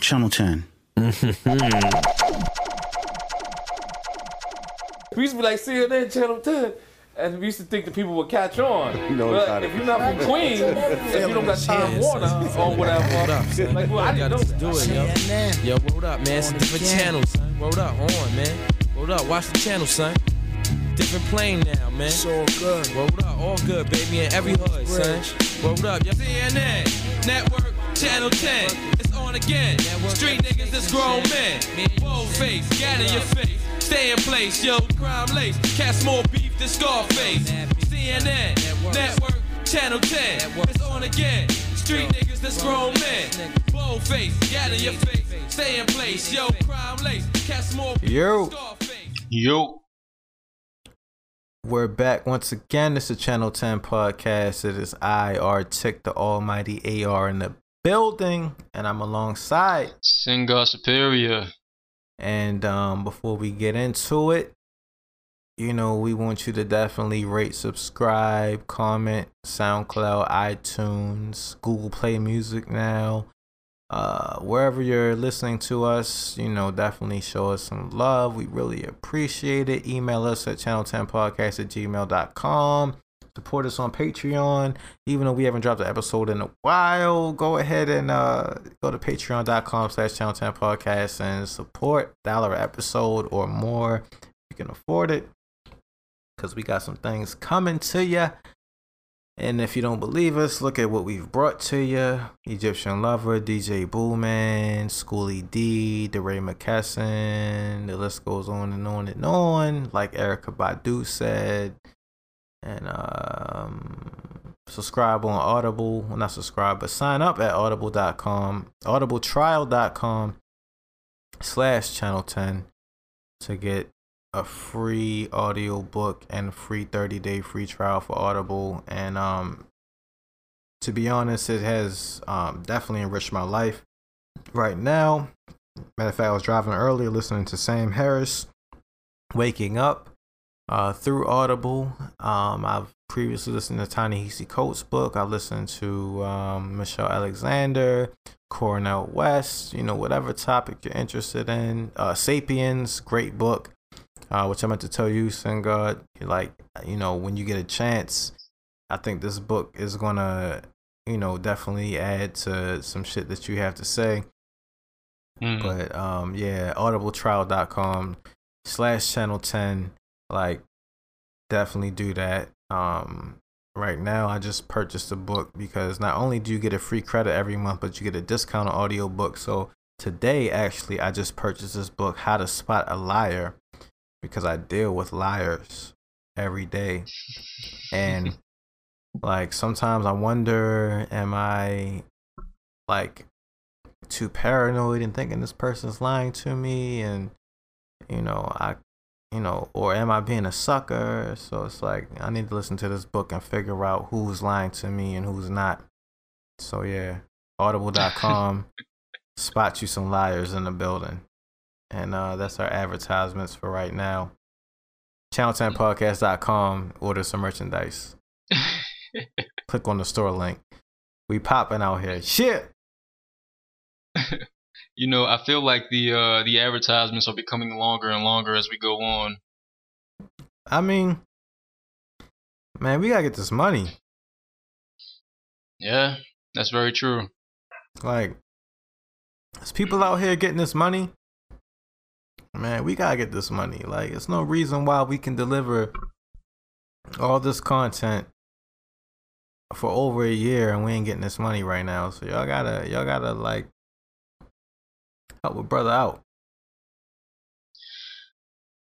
on Channel 10. We used to be like CNN Channel 10. And we used to think that people would catch on. You know but if you're not from Queens, if you don't got Time Warner or whatever, like, well, I didn't know Gotta do that. it, yo. Yo, word up, man. It's a different channel, son. Word up, hold on, man. Word up, watch the channel, son. Different plane now, man. It's all good. Word up, all good, baby, in every hood, son. Word up, yo. CNN, Network, Channel 10. It's on again. Street niggas, it's grown men. Bold face, gat in your face. Stay in place, yo. Crime lace. Cast more beef than Scarface. CNN, Network, Channel 10. It's on again. Street niggas, that's grown men. Bold face, gat in your face. Stay in place, yo. Crime lace. Cast more beef Yo. than Scarface. Yo. We're back once again. This is Channel 10 podcast. It is I, R Tick, the almighty AR in the building, and I'm alongside. Singar Superior. And um, before we get into it, you know, we want you to definitely rate, subscribe, comment, SoundCloud, iTunes, Google Play Music now. Uh, wherever you're listening to us, you know, definitely show us some love. We really appreciate it. Email us at channel10podcast at gmail.com. Support us on Patreon. Even though we haven't dropped an episode in a while, go ahead and uh, go to patreon.com slash channel 10 podcast and support dollar episode or more if you can afford it. Because we got some things coming to you. And if you don't believe us, look at what we've brought to you. Egyptian Lover, DJ Boolman, Schoolly D, DeRay McKesson. The list goes on and on and on. Like Erykah Badu said. And um, subscribe on Audible. Well, not subscribe, but sign up at audible.com, audibletrial.com slash channel 10 to get a free audio book and free 30 day free trial for Audible. And um, to be honest, it has um, definitely enriched my life right now. Matter of fact, I was driving earlier listening to Sam Harris, Waking Up uh, through Audible. Um, I've previously listened to Ta-Nehisi Coates' book. I listened to um, Michelle Alexander, Cornel West, you know, whatever topic you're interested in. Uh, Sapiens, great book. Uh, which I meant to tell you, Singard, like, you know, when you get a chance, I think this book is gonna, you know, definitely add to some shit that you have to say. Mm. But um, yeah, audibletrial.com slash channel 10. Like, definitely do that. Um, right now, I just purchased a book because not only do you get a free credit every month, but you get a discounted audio book. So today, actually, I just purchased this book, How to Spot a Liar, because I deal with liars every day. And like sometimes I wonder, am I like too paranoid and thinking this person's lying to me and you know i you know or am i being a sucker? So it's like i need to listen to this book and figure out who's lying to me and who's not. So yeah audible.com spot you some liars in the building. And uh that's our advertisements for right now. Channel10podcast.com order some merchandise. Click on the store link. We popping out here. Shit you know, I feel like the uh, the advertisements are becoming longer and longer as we go on. I mean, man, we gotta get this money. Yeah, that's very true. Like, there's people out here getting this money. Man, we gotta get this money. Like, it's no reason why we can deliver all this content for over a year and we ain't getting this money right now. So y'all gotta, y'all gotta like help a brother out.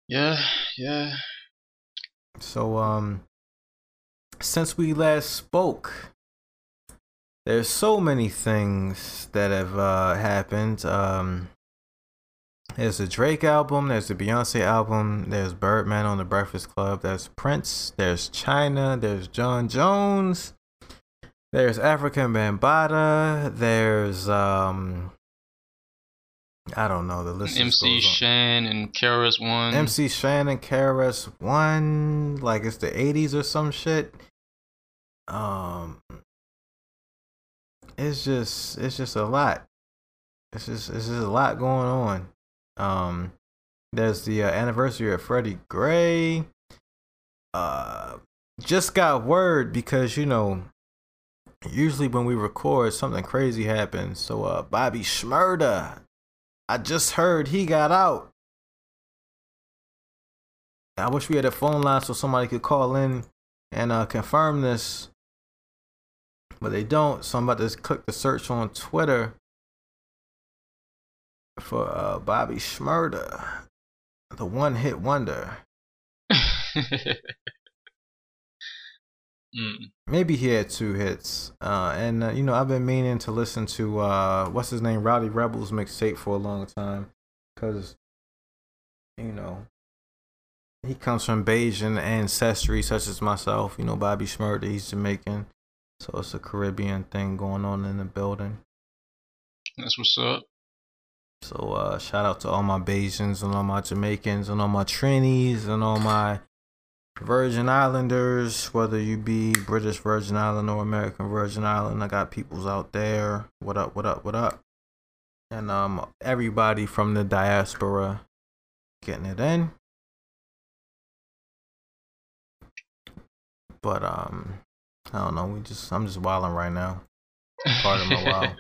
Yeah, yeah. So, um, since we last spoke, there's so many things that have uh, happened. Um, there's the Drake album, there's the Beyonce album, there's Birdman on the Breakfast Club, there's Prince, there's Chyna, there's Jon Jones, there's Afrika Bambaataa, there's um, I don't know the list. MC. Shan and KRS-One. MC Shannon KRS-One like it's the 80s or some shit. Um it's just it's just a lot. it's just it's just a lot going on. Um, there's the uh, anniversary of Freddie Gray. Uh, just got word because you know, usually when we record, something crazy happens. So uh, Bobby Shmurda, I just heard he got out. I wish we had a phone line so somebody could call in and uh, confirm this, but they don't. So I'm about to click the search on Twitter for uh, Bobby Shmurda, the one hit wonder. mm. Maybe he had two hits. Uh, and, uh, you know, I've been meaning to listen to, uh, what's his name, Rowdy Rebel's mixtape for a long time. Because, you know, he comes from Bajan ancestry, such as myself. You know, Bobby Shmurda, he's Jamaican. So it's a Caribbean thing going on in the building. That's what's up. So uh, shout out to all my Bajans and all my Jamaicans and all my Trinis and all my Virgin Islanders, whether you be British Virgin Island or American Virgin Island. I got peoples out there. What up, what up, what up? And um everybody from the diaspora getting it in. But um I don't know, we just I'm just wilding right now. Part of my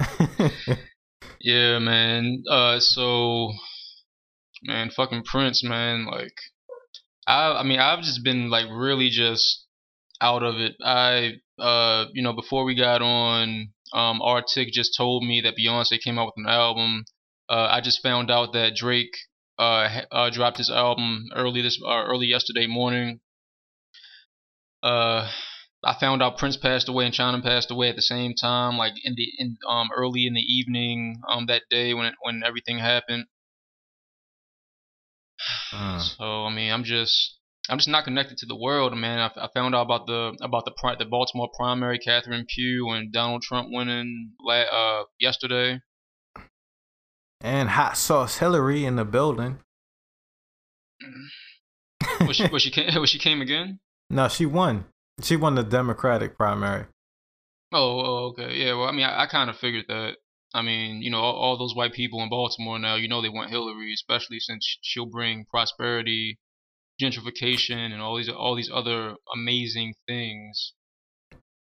wild. Yeah, man. Uh, so, man, fucking Prince, man. Like, I, I mean, I've just been like really just out of it. I, uh, you know, before we got on, um, Arctic just told me that Beyonce came out with an album. Uh, I just found out that Drake, uh, uh dropped his album early this, uh, early yesterday morning. Uh, I found out Prince passed away and Chyna passed away at the same time, like in the in um early in the evening um that day when it, when everything happened. Mm. So I mean, I'm just I'm just not connected to the world, man. I, I found out about the about the pri- the Baltimore primary, Catherine Pugh and Donald Trump winning la- uh yesterday. And hot sauce Hillary in the building. was she was she came was she came again? No, she won. She won the Democratic primary. Oh, oh, okay. Yeah, well, I mean, I, I kind of figured that. I mean, you know, all, all, those white people in Baltimore now, you know, they want Hillary, especially since she'll bring prosperity, gentrification, and all these all these other amazing things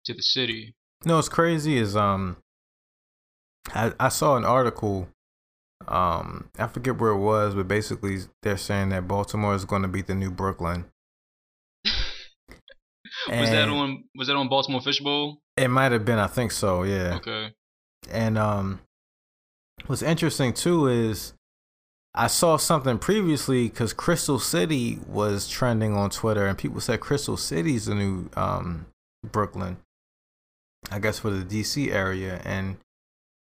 to the city. No, what's crazy is um, I I saw an article. Um, I forget where it was, but basically they're saying that Baltimore is going to be the new Brooklyn. was that on was that on Baltimore Fishbowl? It might have been, I think so, yeah. Okay. And um what's interesting too is I saw something previously because Crystal City was trending on Twitter, and people said Crystal City's the new um, Brooklyn. I guess for the DC area. And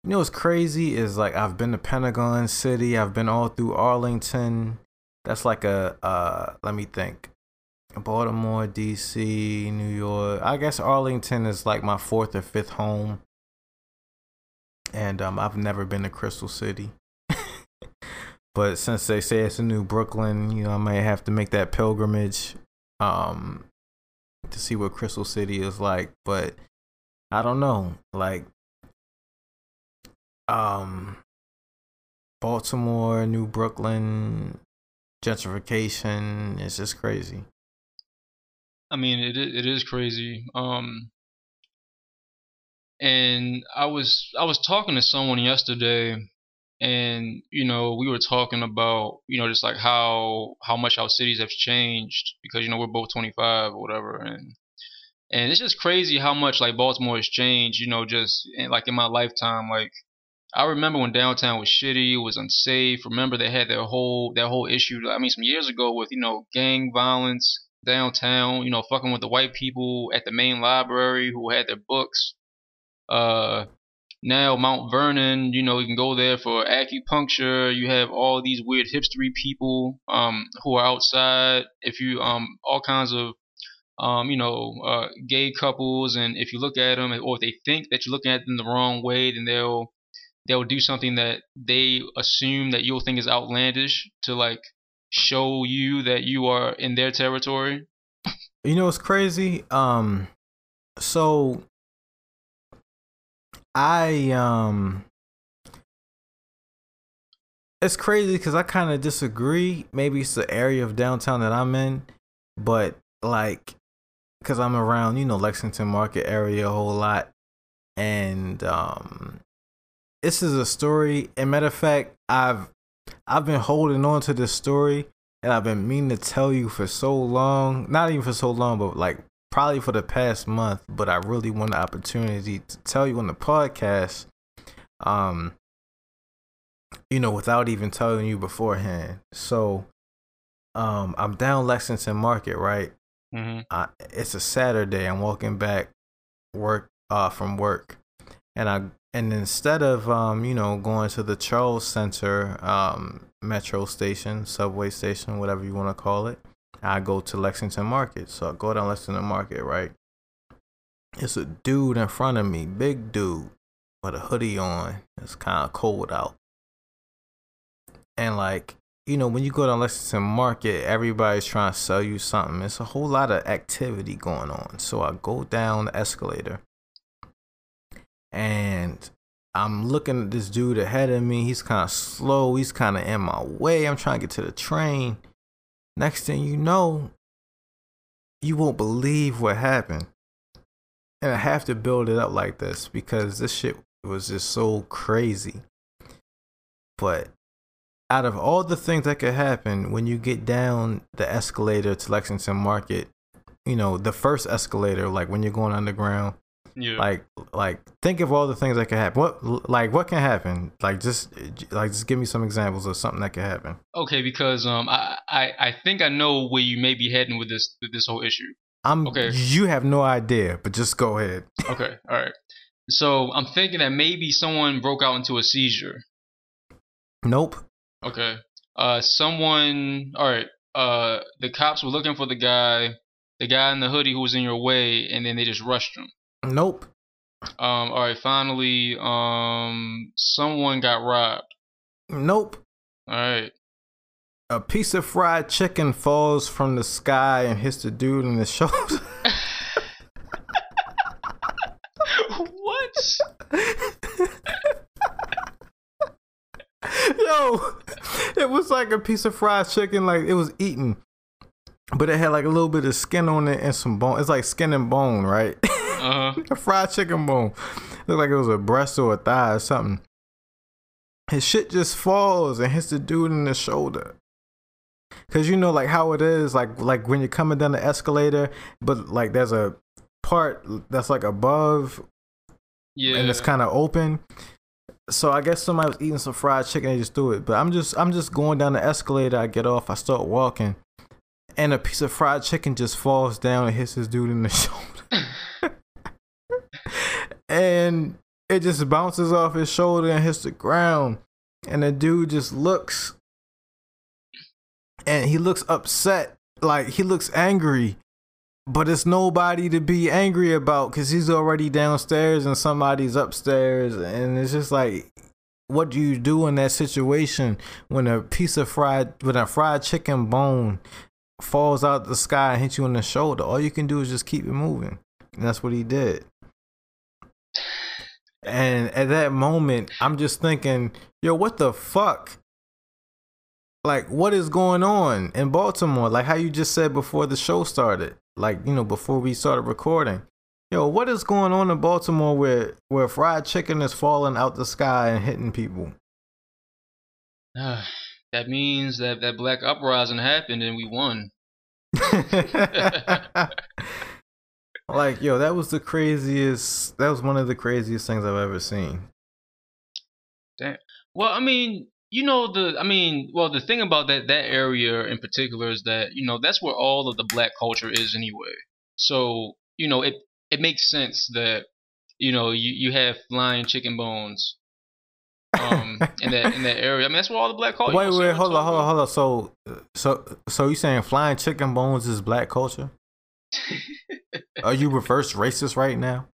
you know what's crazy is like I've been to Pentagon City, I've been all through Arlington. That's like a uh, let me think. Baltimore, DC, New York. I guess Arlington is like my fourth or fifth home. And um, I've never been to Crystal City. but since they say it's a new Brooklyn, you know, I might have to make that pilgrimage um, to see what Crystal City is like. But I don't know. Like, um, Baltimore, New Brooklyn, gentrification is just crazy. I mean, it it is crazy. Um, and I was I was talking to someone yesterday, and you know we were talking about you know just like how how much our cities have changed because you know we're both 25 or whatever, and and it's just crazy how much like Baltimore has changed. You know, just in, like in my lifetime, like. I remember when downtown was shitty, it was unsafe. Remember they had their whole that whole issue. I mean, some years ago with you know gang violence, downtown, you know, fucking with the white people at the main library who had their books. Uh, now Mount Vernon, you know, you can go there for acupuncture. You have all these weird hipstery people um, who are outside. If you um, all kinds of um, you know, uh, gay couples, and if you look at them, or if they think that you're looking at them the wrong way, then they'll they'll do something that they assume that you'll think is outlandish to like show you that you are in their territory. You know it's crazy? Um so I um it's crazy because I kind of disagree. Maybe it's the area of downtown that I'm in, but like, because I'm around, you know, Lexington Market area a whole lot, and um, this is a story. And matter of fact, I've I've been holding on to this story, and I've been meaning to tell you for so long. Not even for so long, but like probably for the past month. But I really want the opportunity to tell you on the podcast. Um, you know, without even telling you beforehand. So, um, I'm down Lexington Market, right? Mm-hmm. I, it's a Saturday. I'm walking back work uh from work, and I and instead of um you know going to the Charles Center um metro station, subway station, whatever you want to call it, I go to Lexington Market. So I go down Lexington Market, right? It's a dude in front of me, big dude, with a hoodie on. It's kind of cold out. And like, you know, when you go to Lexington Market, everybody's trying to sell you something. It's a whole lot of activity going on. So I go down the escalator and I'm looking at this dude ahead of me. He's kind of slow. He's kind of in my way. I'm trying to get to the train. Next thing you know, you won't believe what happened. And I have to build it up like this because this shit was just so crazy. But out of all the things that could happen when you get down the escalator to Lexington Market, you know, the first escalator, like when you're going underground, Yeah. like like think of all the things that could happen. What like what can happen? Like just like just give me some examples of something that could happen. okay, because um, I, I I think I know where you may be heading with this with this whole issue. I'm Okay. you have no idea, but just go ahead. Okay, all right. So I'm thinking that maybe someone broke out into a seizure. Nope. Okay. Uh, someone. All right. Uh, the cops were looking for the guy, the guy in the hoodie who was in your way, and then they just rushed him. Nope. Um. All right. Finally, um, someone got robbed. Nope. All right. A piece of fried chicken falls from the sky and hits the dude in the shoulder. what? Yo, it was like a piece of fried chicken, like it was eaten, but it had like a little bit of skin on it and some bone. It's like skin and bone, right? Uh huh. a fried chicken bone. Looked like it was a breast or a thigh or something. His shit just falls and hits the dude in the shoulder. Cause you know, like how it is, like like when you're coming down the escalator, but like there's a part that's like above Yeah. and it's kind of open. So I guess somebody was eating some fried chicken. They just threw it. But I'm just I'm just going down the escalator. I get off. I start walking, and a piece of fried chicken just falls down and hits this dude in the shoulder, and it just bounces off his shoulder and hits the ground. And the dude just looks, and he looks upset, like he looks angry but it's nobody to be angry about because he's already downstairs and somebody's upstairs. And it's just like what do you do in that situation when a piece of fried when a fried chicken bone falls out the sky and hits you in the shoulder? All you can do is just keep it moving. And that's what he did and at that moment i'm just thinking yo what the fuck? Like what is going on in baltimore? Like how you just said before the show started like you know before we started recording. Yo what is going on in baltimore where where fried chicken is falling out the sky and hitting people? That means that that black uprising happened and we won. like yo that was the craziest that was one of the craziest things i've ever seen Damn. Well, I mean, you know the I mean, well, the thing about that that area in particular is that you know that's where all of the black culture is anyway. So you know it it makes sense that you know you you have flying chicken bones um in that in that area. I mean that's where all the black culture. Is. Wait wait hold on hold on hold on so so so you saying flying chicken bones is black culture are you reverse racist right now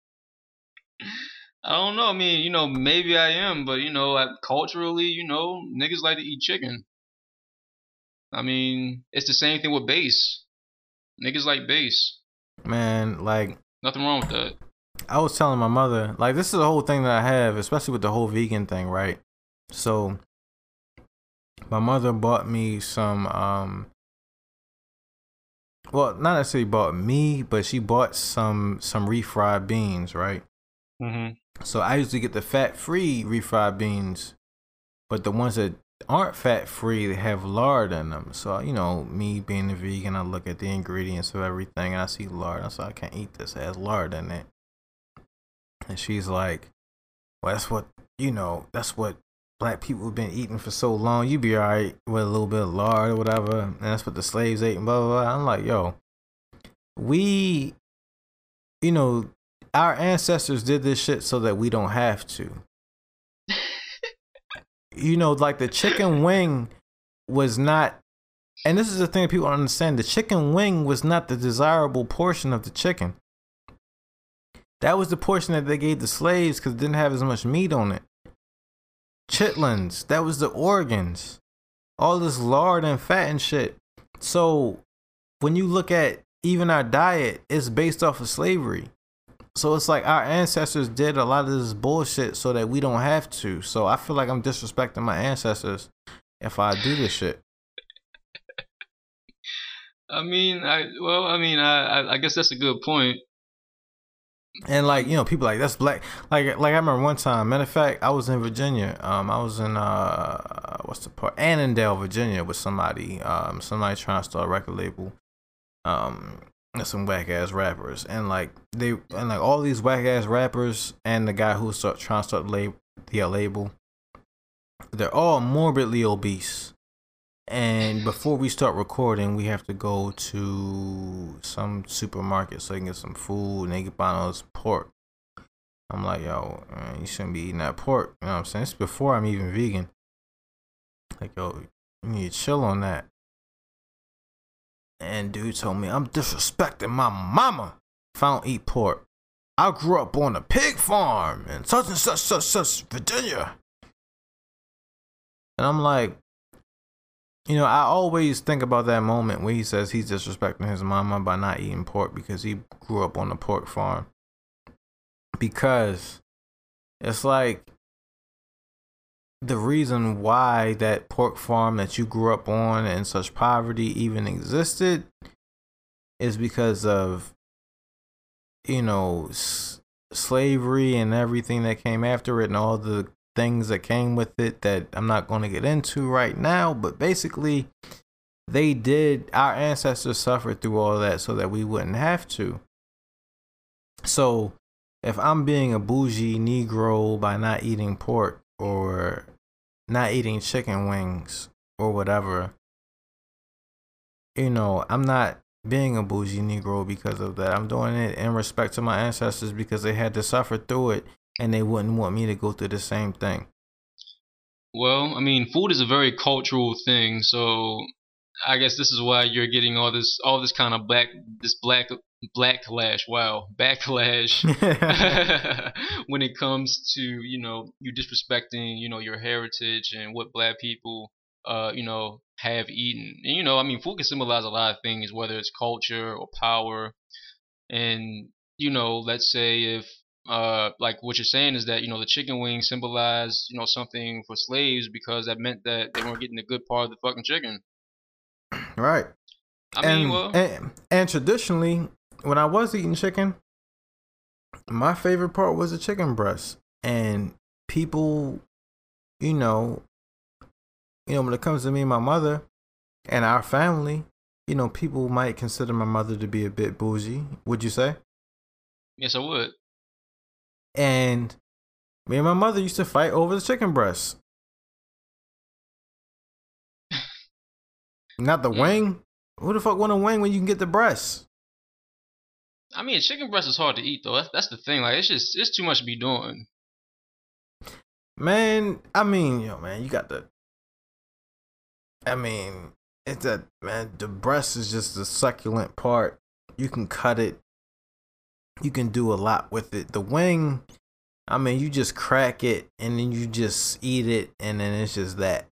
I don't know. I mean, you know, maybe I am, but you know, culturally, you know, niggas like to eat chicken. I mean, it's the same thing with bass. Niggas like bass. man like Nothing wrong with that. I was telling my mother, like, this is the whole thing that I have, especially with the whole vegan thing, right? So, my mother bought me some um well not necessarily bought me but she bought some some refried beans right? Mm-hmm. so i usually get the fat free refried beans but the ones that aren't fat free they have lard in them. So you know me being a vegan i look at the ingredients of everything and i see lard i say i can't eat this it has lard in it. And she's like well that's what you know that's what black people have been eating for so long, you be alright with a little bit of lard or whatever. And that's what the slaves ate and blah blah blah. I'm like, yo, we you know, our ancestors did this shit so that we don't have to. you know, like the chicken wing was not and this is the thing that people don't understand. The chicken wing was not the desirable portion of the chicken. That was the portion that they gave the slaves because it didn't have as much meat on it chitlins. That was the organs. All this lard and fat and shit. So when you look at even our diet, it's based off of slavery. So it's like our ancestors did a lot of this bullshit so that we don't have to. So I feel like I'm disrespecting my ancestors if I do this shit. I mean, I well, I mean, I I guess that's a good point. And like you know, people like that's black. Like like I remember one time. Matter of fact, I was in Virginia. Um, I was in uh, what's the part? Annandale, Virginia, with somebody. Um, somebody trying to start a record label. Um, and some whack ass rappers, and like they and like all these whack ass rappers, and the guy who was start, trying to start label, the label, they're all morbidly obese. And before we start recording, we have to go to some supermarket so they can get some food and they can buy us pork. I'm like, yo, man, you shouldn't be eating that pork. You know what I'm saying? It's before I'm even vegan. Like, yo, you need to chill on that. And dude told me I'm disrespecting my mama if I don't eat pork. I grew up on a pig farm in such and such, such, such, Virginia. And I'm like, you know, I always think about that moment where he says he's disrespecting his mama by not eating pork because he grew up on a pork farm. Because it's like the reason why that pork farm that you grew up on and such poverty even existed is because of, you know, s- slavery and everything that came after it and all the things that came with it that I'm not going to get into right now, but basically they did our ancestors suffered through all that so that we wouldn't have to. So, if I'm being a bougie negro by not eating pork or not eating chicken wings or whatever, you know, I'm not being a bougie negro because of that. I'm doing it in respect to my ancestors because they had to suffer through it and they wouldn't want me to go through the same thing. Well, I mean, food is a very cultural thing, so I guess this is why you're getting all this all this kind of black this black backlash. Wow, backlash when it comes to you know you disrespecting you know your heritage and what black people uh you know have eaten. And you know, I mean, food can symbolize a lot of things, whether it's culture or power. And you know, let's say if uh like what you're saying is that you know the chicken wings symbolized you know something for slaves because that meant that they weren't getting a good part of the fucking chicken. Right. I and, mean, well, and, and traditionally, when I was eating chicken, my favorite part was the chicken breast. And people, you know, you know, when it comes to me and my mother and our family, you know, people might consider my mother to be a bit bougie. Would you say? yes, I would. And me and my mother used to fight over the chicken breast. Not the Yeah. wing. Who the fuck want a wing when you can get the breast? I mean, chicken breast is hard to eat though. That's, that's the thing. Like, it's just it's too much to be doing. Man, I mean, yo, man, you got the. I mean, it's a man. The breast is just the succulent part. You can cut it. You can do a lot with it. The wing, I mean, you just crack it and then you just eat it, and then it's just that,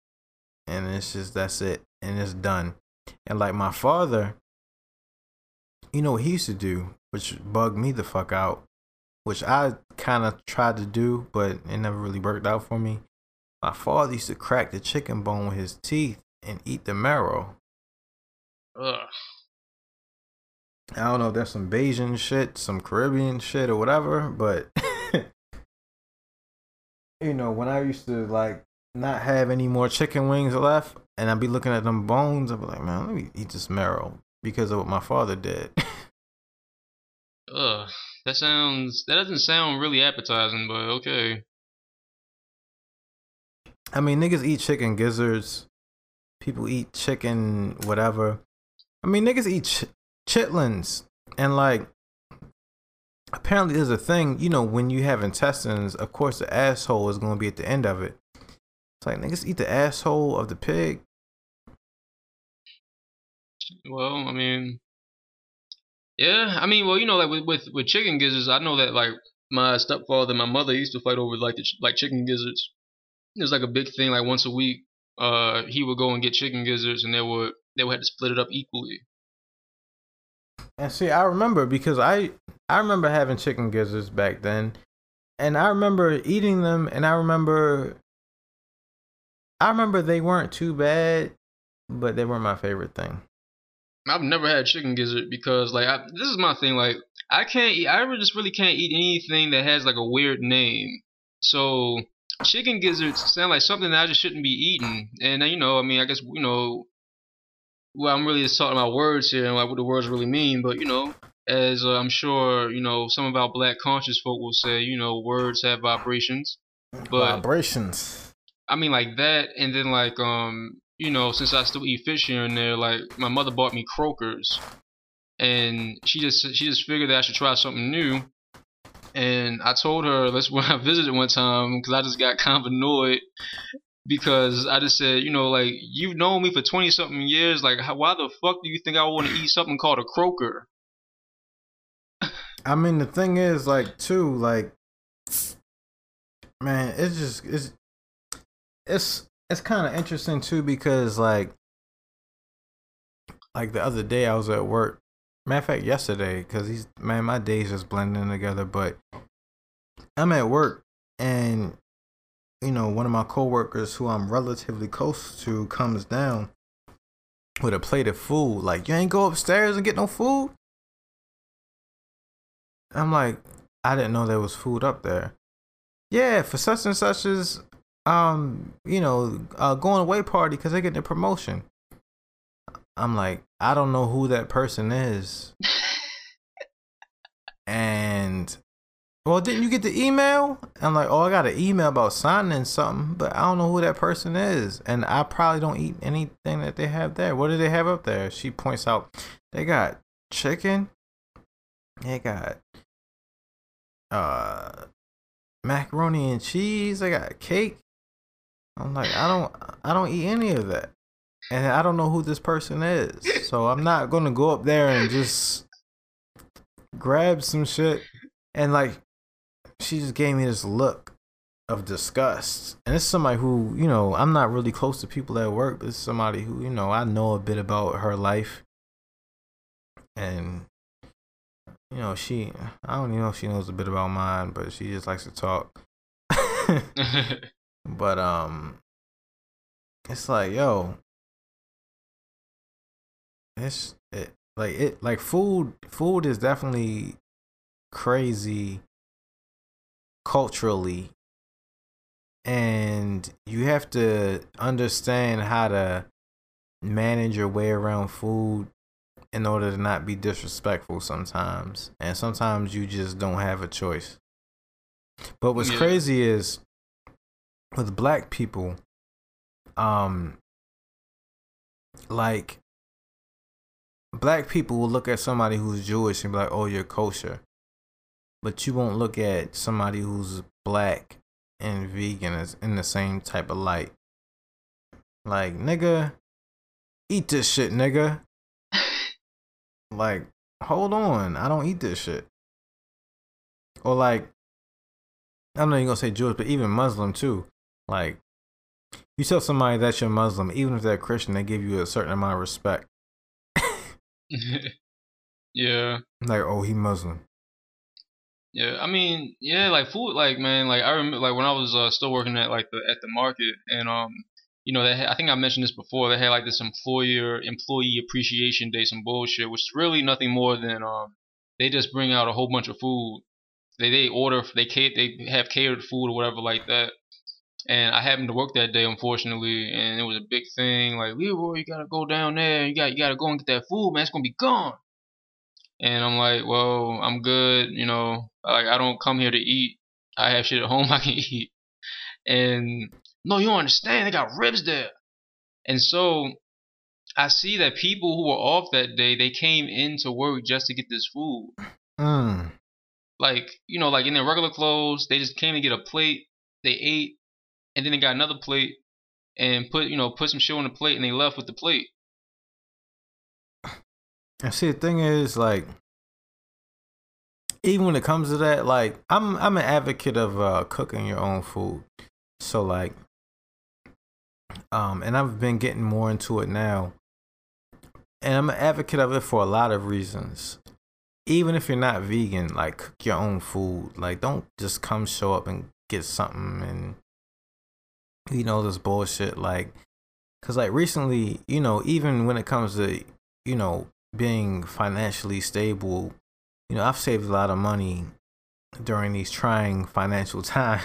and it's just that's it, and it's done. And like my father, you know what he used to do, which bugged me the fuck out which I kind of tried to do, but it never really worked out for me. My father used to crack the chicken bone with his teeth and eat the marrow. Ugh. I don't know if that's some Bajan shit, some Caribbean shit, or whatever, but you know, when I used to like not have any more chicken wings left, and I'd be looking at them bones, I'd be like, man, let me eat this marrow because of what my father did. Ugh. That sounds. That doesn't sound really appetizing, but okay. I mean, niggas eat chicken gizzards. People eat chicken, whatever. I mean, niggas eat ch- chitlins. And, like, apparently there's a thing, you know, when you have intestines, of course, the asshole is going to be at the end of it. It's like, niggas eat the asshole of the pig. Well, I mean, yeah, I mean, well, you know, like with with, with chicken gizzards, I know that like my stepfather and my mother used to fight over like the like chicken gizzards. It was like a big thing. Like once a week, uh, he would go and get chicken gizzards, and they would they would have to split it up equally. And see, I remember because I I remember having chicken gizzards back then, and I remember eating them, and I remember I remember they weren't too bad, but they weren't my favorite thing. I've never had chicken gizzard because like I, this is my thing. Like I can't eat. I just really can't eat anything that has like a weird name. So chicken gizzards sound like something that I just shouldn't be eating. And uh, you know, I mean, I guess you know, well, I'm really just talking about words here and like what the words really mean. But you know, as uh, I'm sure you know, some of our black conscious folk will say, you know, words have vibrations. But Vibrations. I mean, like that, and then like um, you know, since I still eat fish here and there, like my mother bought me croakers, and she just she just figured that I should try something new. And I told her that's when I visited one time because I just got kind of annoyed because I just said, you know, like you've known me for twenty something years, like how, why the fuck do you think I want to eat something called a croaker? I mean, the thing is, like, too, like, man, it's just it's it's it's kind of interesting too because like like the other day I was at work. Matter of fact, yesterday, because he's man, my days just blending together. But I'm at work, and you know, one of my coworkers who I'm relatively close to comes down with a plate of food. Like, you ain't go upstairs and get no food. I'm like, I didn't know there was food up there. Yeah, for such and such as um, you know, uh, going away party because they get the promotion. I'm like, I don't know who that person is. and well, didn't you get the email? I'm like, oh, I got an email about signing something, but I don't know who that person is, and I probably don't eat anything that they have there. What do they have up there? She points out, they got chicken, they got uh macaroni and cheese, they got cake. I'm like, I don't, I don't eat any of that, and I don't know who this person is, so I'm not gonna go up there and just grab some shit and like she just gave me this look of disgust. And it's somebody who, you know, I'm not really close to people at work, but it's somebody who, you know, I know a bit about her life. And, you know, she, I don't even know if she knows a bit about mine, but she just likes to talk. but, um, it's like, yo, it's, it, like, it, like, food, food is definitely crazy culturally and you have to understand how to manage your way around food in order to not be disrespectful sometimes and sometimes you just don't have a choice but what's Yeah. crazy is with black people um like black people will look at somebody who's jewish and be like oh you're kosher but you won't look at somebody who's black and vegan as in the same type of light. Like, nigga, eat this shit, nigga. like, hold on, I don't eat this shit. Or like, I'm not even gonna say Jewish, but even Muslim too. Like, you tell somebody that you're Muslim, even if they're Christian, they give you a certain amount of respect. yeah. Like, oh, he Muslim. Yeah, I mean, yeah, like food, like man, like I remember, like when I was uh, still working at like the at the market, and um, you know, they had, I think I mentioned this before. They had like this employer employee appreciation day, some bullshit, which is really nothing more than um, they just bring out a whole bunch of food. They they order they they have catered food or whatever like that. And I happened to work that day, unfortunately, and it was a big thing. Like Leroy, you gotta go down there. You got you gotta go and get that food, man. It's gonna be gone. And I'm like, well, I'm good. You know, like I don't come here to eat. I have shit at home I can eat. And no, you don't understand. They got ribs there. And so I see that people who were off that day, they came into work just to get this food. Mm. Like, you know, like in their regular clothes, they just came to get a plate, they ate, and then they got another plate and put, you know, put some shit on the plate and they left with the plate. And see, the thing is, like, even when it comes to that, like, I'm I'm an advocate of uh, cooking your own food. So, like, um, and I've been getting more into it now, and I'm an advocate of it for a lot of reasons. Even if you're not vegan, like, cook your own food. Like, don't just come show up and get something and you know this bullshit. Like, cause like recently, you know, even when it comes to you know being financially stable, you know, I've saved a lot of money during these trying financial times.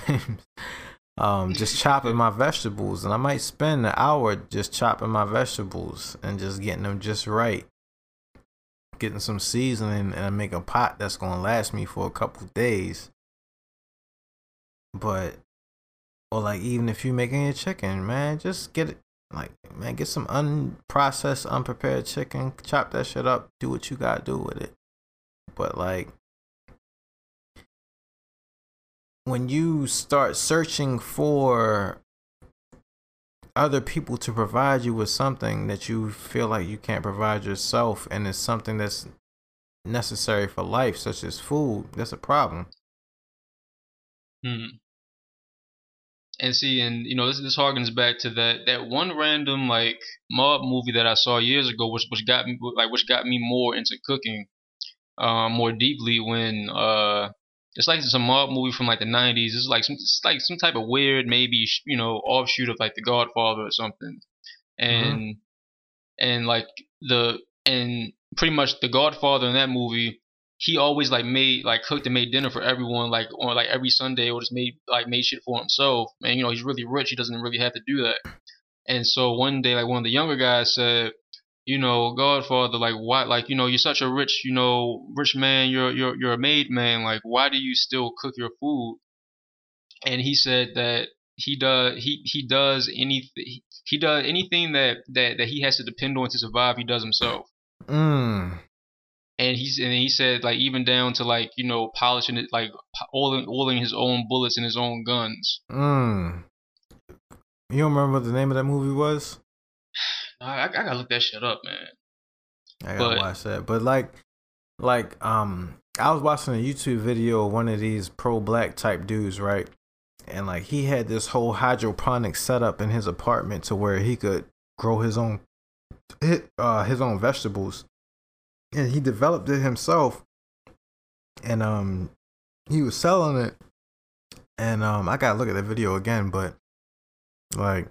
um, just chopping my vegetables, and I might spend an hour just chopping my vegetables and just getting them just right, getting some seasoning, and I make a pot that's gonna last me for a couple days. But, or like even if you're making a chicken, man, just get it like, man, get some unprocessed, unprepared chicken, chop that shit up, do what you gotta do with it. But like, when you start searching for other people to provide you with something that you feel like you can't provide yourself, and it's something that's necessary for life, such as food, that's a problem. Hmm and see, and you know, this this harkens back to that that one random like mob movie that I saw years ago, which which got me like which got me more into cooking, um, more deeply when uh, it's like it's a mob movie from like the '90s. It's like some it's like some type of weird maybe you know offshoot of like The Godfather or something, and mm-hmm. and like the and pretty much The Godfather in that movie he always like made like cooked and made dinner for everyone like on like every Sunday or just made like made shit for himself. And you know he's really rich. He doesn't really have to do that. And so one day like one of the younger guys said, you know, Godfather, like why like you know you're such a rich you know rich man. You're you're you're a made man. Like why do you still cook your food? And he said that he does he he does anything he does anything that that that he has to depend on to survive. He does himself. Mm and he's and he said like even down to like you know polishing it like oiling oiling his own bullets and his own guns. Mm. You don't remember what the name of that movie was? I, I gotta look that shit up, man. I gotta but, watch that. But like, like um, I was watching a YouTube video of one of these pro black type dudes, right? And like he had this whole hydroponic setup in his apartment to where he could grow his own, uh, his own vegetables and he developed it himself and um he was selling it and um I gotta look at the video again, but like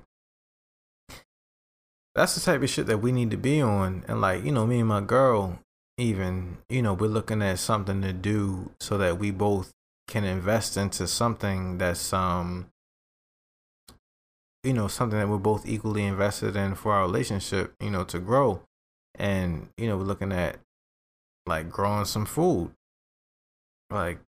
that's the type of shit that we need to be on. And like, you know, me and my girl, even, you know, we're looking at something to do so that we both can invest into something that's um you know, something that we're both equally invested in for our relationship, you know, to grow. And, you know, we're looking at like growing some food. Like,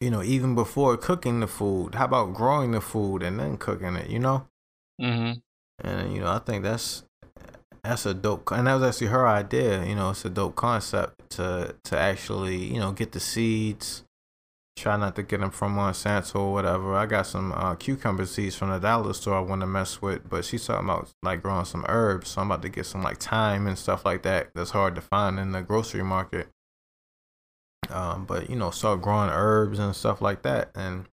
you know, even before cooking the food, how about growing the food and then cooking it, you know? Mm-hmm. And, you know, I think that's that's a dope and that was actually her idea you know it's a dope concept to to actually you know get the seeds try not to get them from monsanto or whatever. I got some uh, cucumber seeds from the dollar store i want to mess with but she's talking about like growing some herbs so i'm about to get some like thyme and stuff like that that's hard to find in the grocery market. Um but you know start growing herbs and stuff like that and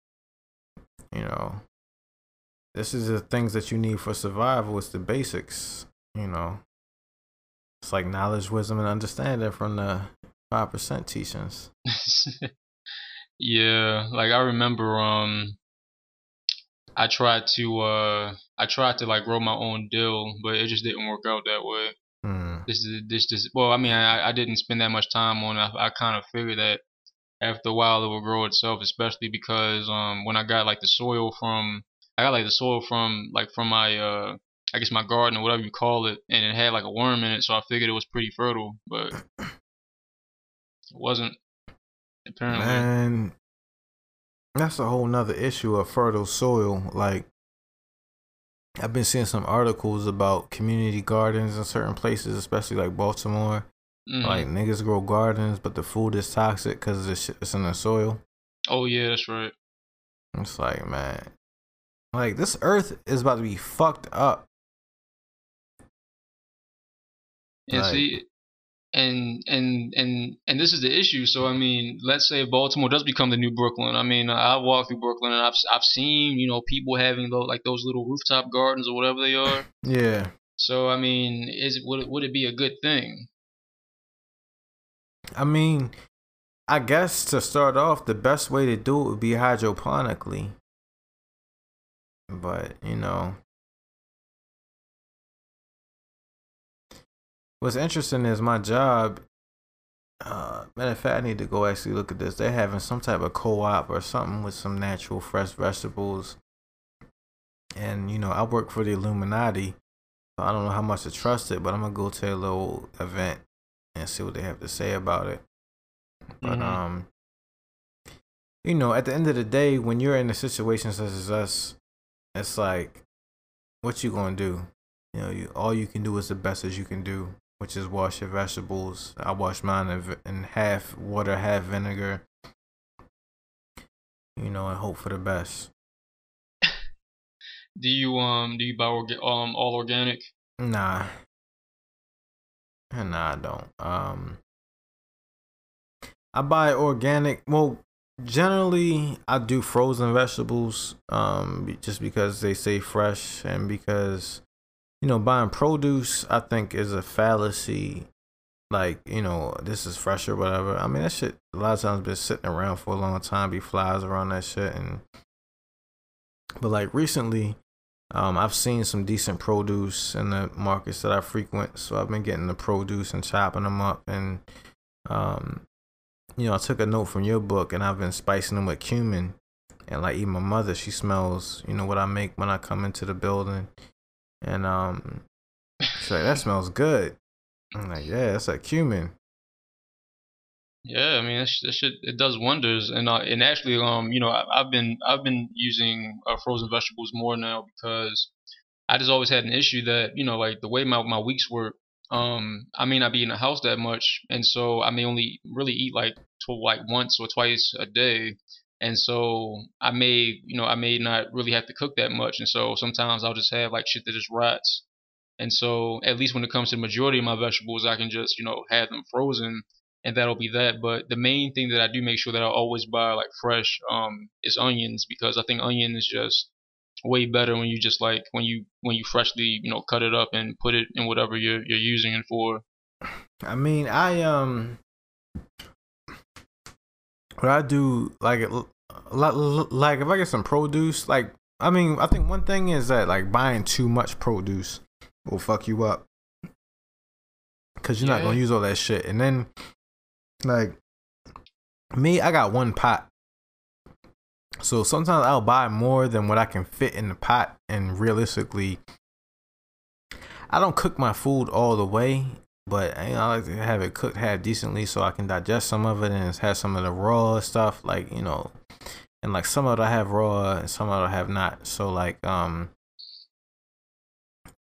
you know this is the things that you need for survival it's the basics you know it's like knowledge wisdom and understanding from the Five percent teachings. yeah, like I remember um I tried to uh I tried to like grow my own dill, but it just didn't work out that way. Mm. This is this just well, I mean I I didn't spend that much time on it. I, I kind of figured that after a while it will grow itself, especially because um when I got like the soil from I got like the soil from like from my uh I guess my garden or whatever you call it, and it had like a worm in it, so I figured it was pretty fertile, but it wasn't apparently. Man, that's a whole nother issue of fertile soil. Like, I've been seeing some articles about community gardens in certain places, especially like Baltimore. Mhm. Like niggas grow gardens, but the food is toxic because it's, it's in the soil. oh yeah, that's right. It's like, man, like this earth is about to be fucked up. And Right. see, and and and and this is the issue. So I mean, let's say Baltimore does become the new Brooklyn. I mean, I walk through Brooklyn and I've I've seen you know people having those like those little rooftop gardens or whatever they are. Yeah. So I mean, is it would it, would it be a good thing? I mean, I guess to start off, the best way to do it would be hydroponically. But, you know. What's interesting is my job. Uh, matter of fact, I need to go actually look at this. They're having some type of co op or something with some natural fresh vegetables. And, you know, I work for the Illuminati. So I don't know how much to trust it, but I'm going to go to a little event and see what they have to say about it. But Mhm. um you know, at the end of the day, when you're in a situation such as us, it's like what you gonna do? You know, you all you can do is the best as you can do, which is wash your vegetables. I wash mine in, in half water, half vinegar. You know, and hope for the best. Do you um do you buy orga- um all organic? Nah. Nah, I don't. Um I buy organic. Well, generally I do frozen vegetables um just because they stay fresh and because you know buying produce I think is a fallacy like you know this is fresh or whatever. I mean that shit a lot of times been sitting around for a long time be flies around that shit and but like recently um, I've seen some decent produce in the markets that I frequent, so I've been getting the produce and chopping them up. And um, you know, I took a note from your book, and I've been spicing them with cumin. And like even my mother, she smells, you know, what I make when I come into the building, and um, she's like, "That smells good." I'm like, "Yeah, that's like cumin." Yeah, I mean that, that shit it does wonders, and uh, and actually, um, you know, I, I've been I've been using uh, frozen vegetables more now because I just always had an issue that you know, like the way my my weeks work, um, I may not be in the house that much, and so I may only really eat like to like once or twice a day, and so I may you know I may not really have to cook that much, and so sometimes I'll just have like shit that just rots, and so at least when it comes to the majority of my vegetables, I can just you know have them frozen and that'll be that. But the main thing that I do make sure that I always buy like fresh um is onions because I think onion is just way better when you just like when you when you freshly you know cut it up and put it in whatever you're you're using it for. I mean, I um, what I do like, like, like if I get some produce, like I mean, I think one thing is that like buying too much produce will fuck you up because you're not gonna use all that shit, and then like me, I got one pot. So sometimes I'll buy more than what I can fit in the pot, and realistically, I don't cook my food all the way, but you know, I like to have it cooked half decently so I can digest some of it and have some of the raw stuff, like you know, and like some of it I have raw and some of it I have not. So like um,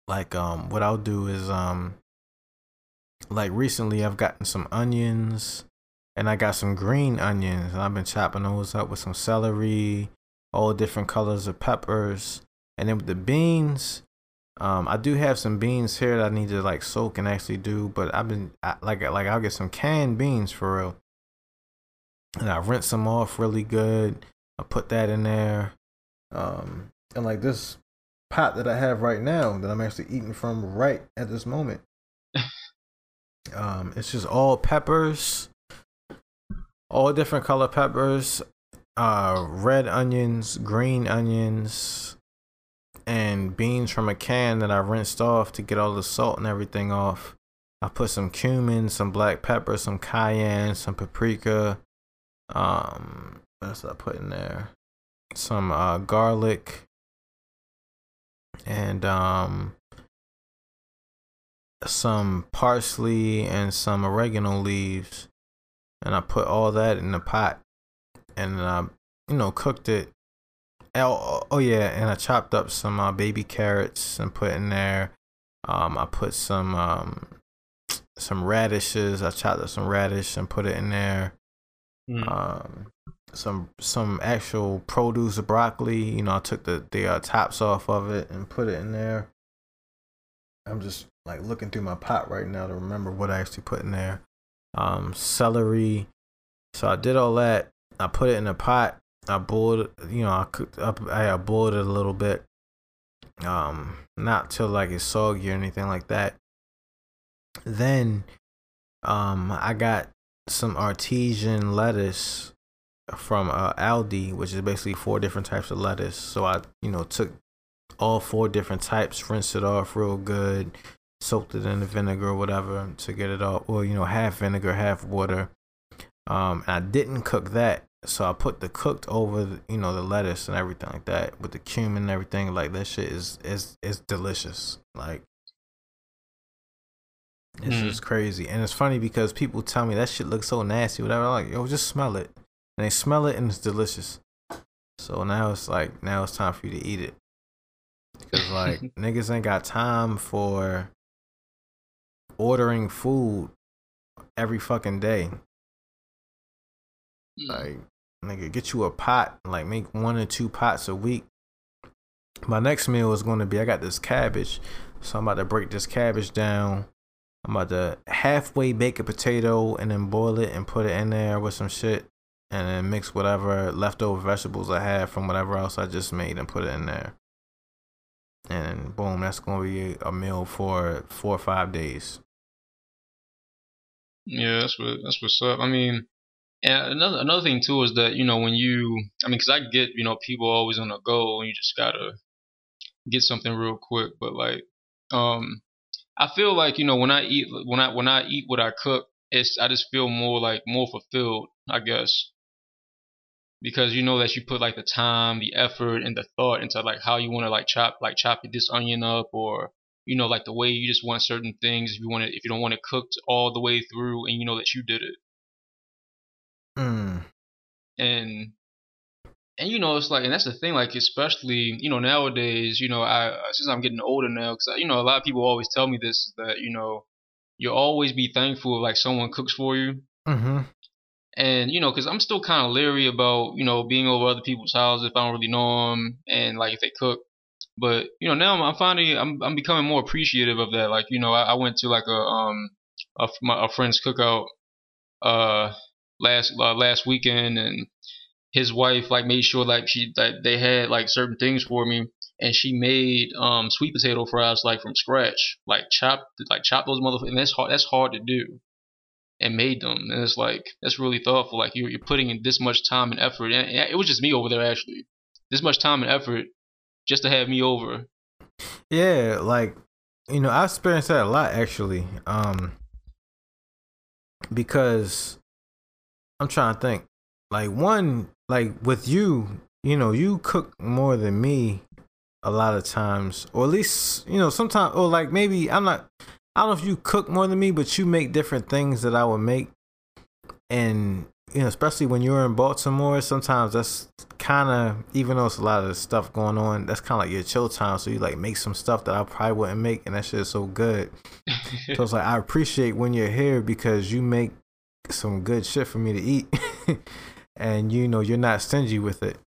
like um, what I'll do is um, like recently I've gotten some onions and I got some green onions and I've been chopping those up with some celery, all different colors of peppers, and then with the beans. Um, I do have some beans here that I need to like soak and actually do, but I've been I, like like I'll get some canned beans for real, and I rinse them off really good. I put that in there, um, and like this pot that I have right now that I'm actually eating from right at this moment. um, it's just all peppers, all different color peppers, uh, red onions, green onions, and beans from a can that I rinsed off to get all the salt and everything off. I put some cumin, some black pepper, some cayenne, some paprika. Um, what else I put in there? Some uh, garlic and um some parsley and some oregano leaves and I put all that in the pot and I you know cooked it. Oh, oh yeah and I chopped up some uh, baby carrots and put in there. Um I put some um some radishes. I chopped up some radish and put it in there. Mm. um some some actual produce broccoli. You know I took the the uh, tops off of it and put it in there. I'm just like looking through my pot right now to remember what I actually put in there. Um, celery. So I did all that. I put it in a pot. I boiled, you know, I cooked up. I boiled it a little bit. Um, not till like it's soggy or anything like that. Then, um, I got some artesian lettuce from uh, Aldi, which is basically four different types of lettuce. So I, you know, took all four different types, rinsed it off real good, soaked it in the vinegar or whatever to get it all, well, you know, half vinegar, half water. Um, and I didn't cook that, so I put the cooked over, the, you know, the lettuce and everything like that with the cumin and everything. Like that shit is is is delicious. Like it's mm. just crazy, and it's funny because people tell me that shit looks so nasty. Whatever, I'm like yo, just smell it, and they smell it and it's delicious. So now it's like now it's time for you to eat it. Cause like niggas ain't got time for ordering food every fucking day. Mm. Like nigga, get you a pot, like make one or two pots a week. My next meal is gonna be I got this cabbage, so I'm about to break this cabbage down. I'm about to halfway bake a potato and then boil it and put it in there with some shit and then mix whatever leftover vegetables I have from whatever else I just made and put it in there and boom, that's gonna be a meal for four or five days. Yeah, that's what that's what's up. I mean, and another another thing too is that you know when you, I mean, because I get you know people always on the go and you just gotta get something real quick, but like, um, I feel like you know when I eat when I when I eat what I cook, it's I just feel more like more fulfilled, I guess because you know that you put like the time, the effort, and the thought into like how you want to like chop like chop this onion up, or you know like the way you just want certain things. If you want it, if you don't want it cooked all the way through, and you know that you did it. Mm. And and you know it's like and that's the thing like especially you know nowadays you know I since I'm getting older now because you know a lot of people always tell me this that you know you'll always be thankful if like someone cooks for you. Mm-hmm and you know, because I'm still kind of leery about you know being over other people's houses if I don't really know them and like if they cook. But you know, now I'm, finding I'm I'm becoming more appreciative of that. Like you know, I, I went to like a um a, my, a friend's cookout uh last uh, last weekend and his wife like made sure like she that they had like certain things for me and she made um sweet potato fries like from scratch like chop like chop those motherfuckers and that's hard that's hard to do and made them. And it's like that's really thoughtful. Like you're you're putting in this much time and effort. And it was just me over there actually. This much time and effort just to have me over. Yeah, like you know, I experienced that a lot actually. Um because I'm trying to think. Like one like with you, you know, you cook more than me a lot of times. Or at least, you know, sometimes or like maybe I'm not I don't know if you cook more than me, but you make different things that I would make. And you know, especially when you're in Baltimore, sometimes that's kind of even though it's a lot of stuff going on, that's kind of like your chill time. So you like make some stuff that I probably wouldn't make, and that shit is so good. so it's like I appreciate when you're here because you make some good shit for me to eat, and you know you're not stingy with it.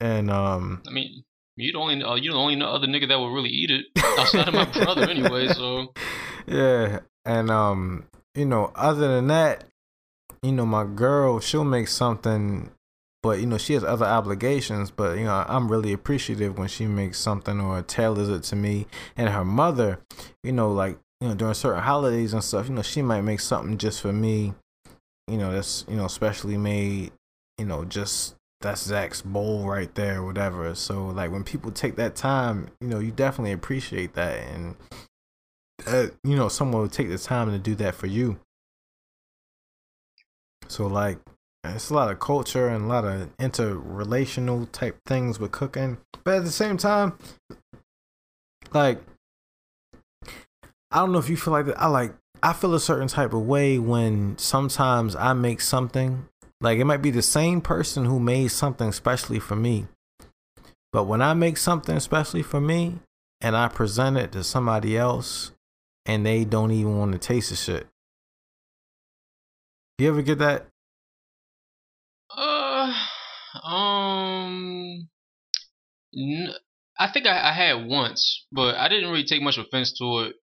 And um, I mean, you the only uh, you the only other nigga that would really eat it outside of my brother anyway. So yeah, and um, you know, other than that, you know, my girl she'll make something, but you know she has other obligations. But you know, I'm really appreciative when she makes something or tailors it to me. And her mother, you know, like you know during certain holidays and stuff, you know, she might make something just for me you know that's you know specially made. You know, just that's Zach's bowl right there, whatever. So like when people take that time, you know, you definitely appreciate that, and uh, you know, someone would take the time to do that for you. So like, it's a lot of culture and a lot of interrelational type things with cooking, but at the same time, like, I don't know if you feel like that. I like, I feel a certain type of way when sometimes I make something like it might be the same person who made something specially for me. But when I make something especially for me and I present it to somebody else and they don't even want to taste the shit. You ever get that? Uh, um, n- I think I, I had once, but I didn't really take much offense to it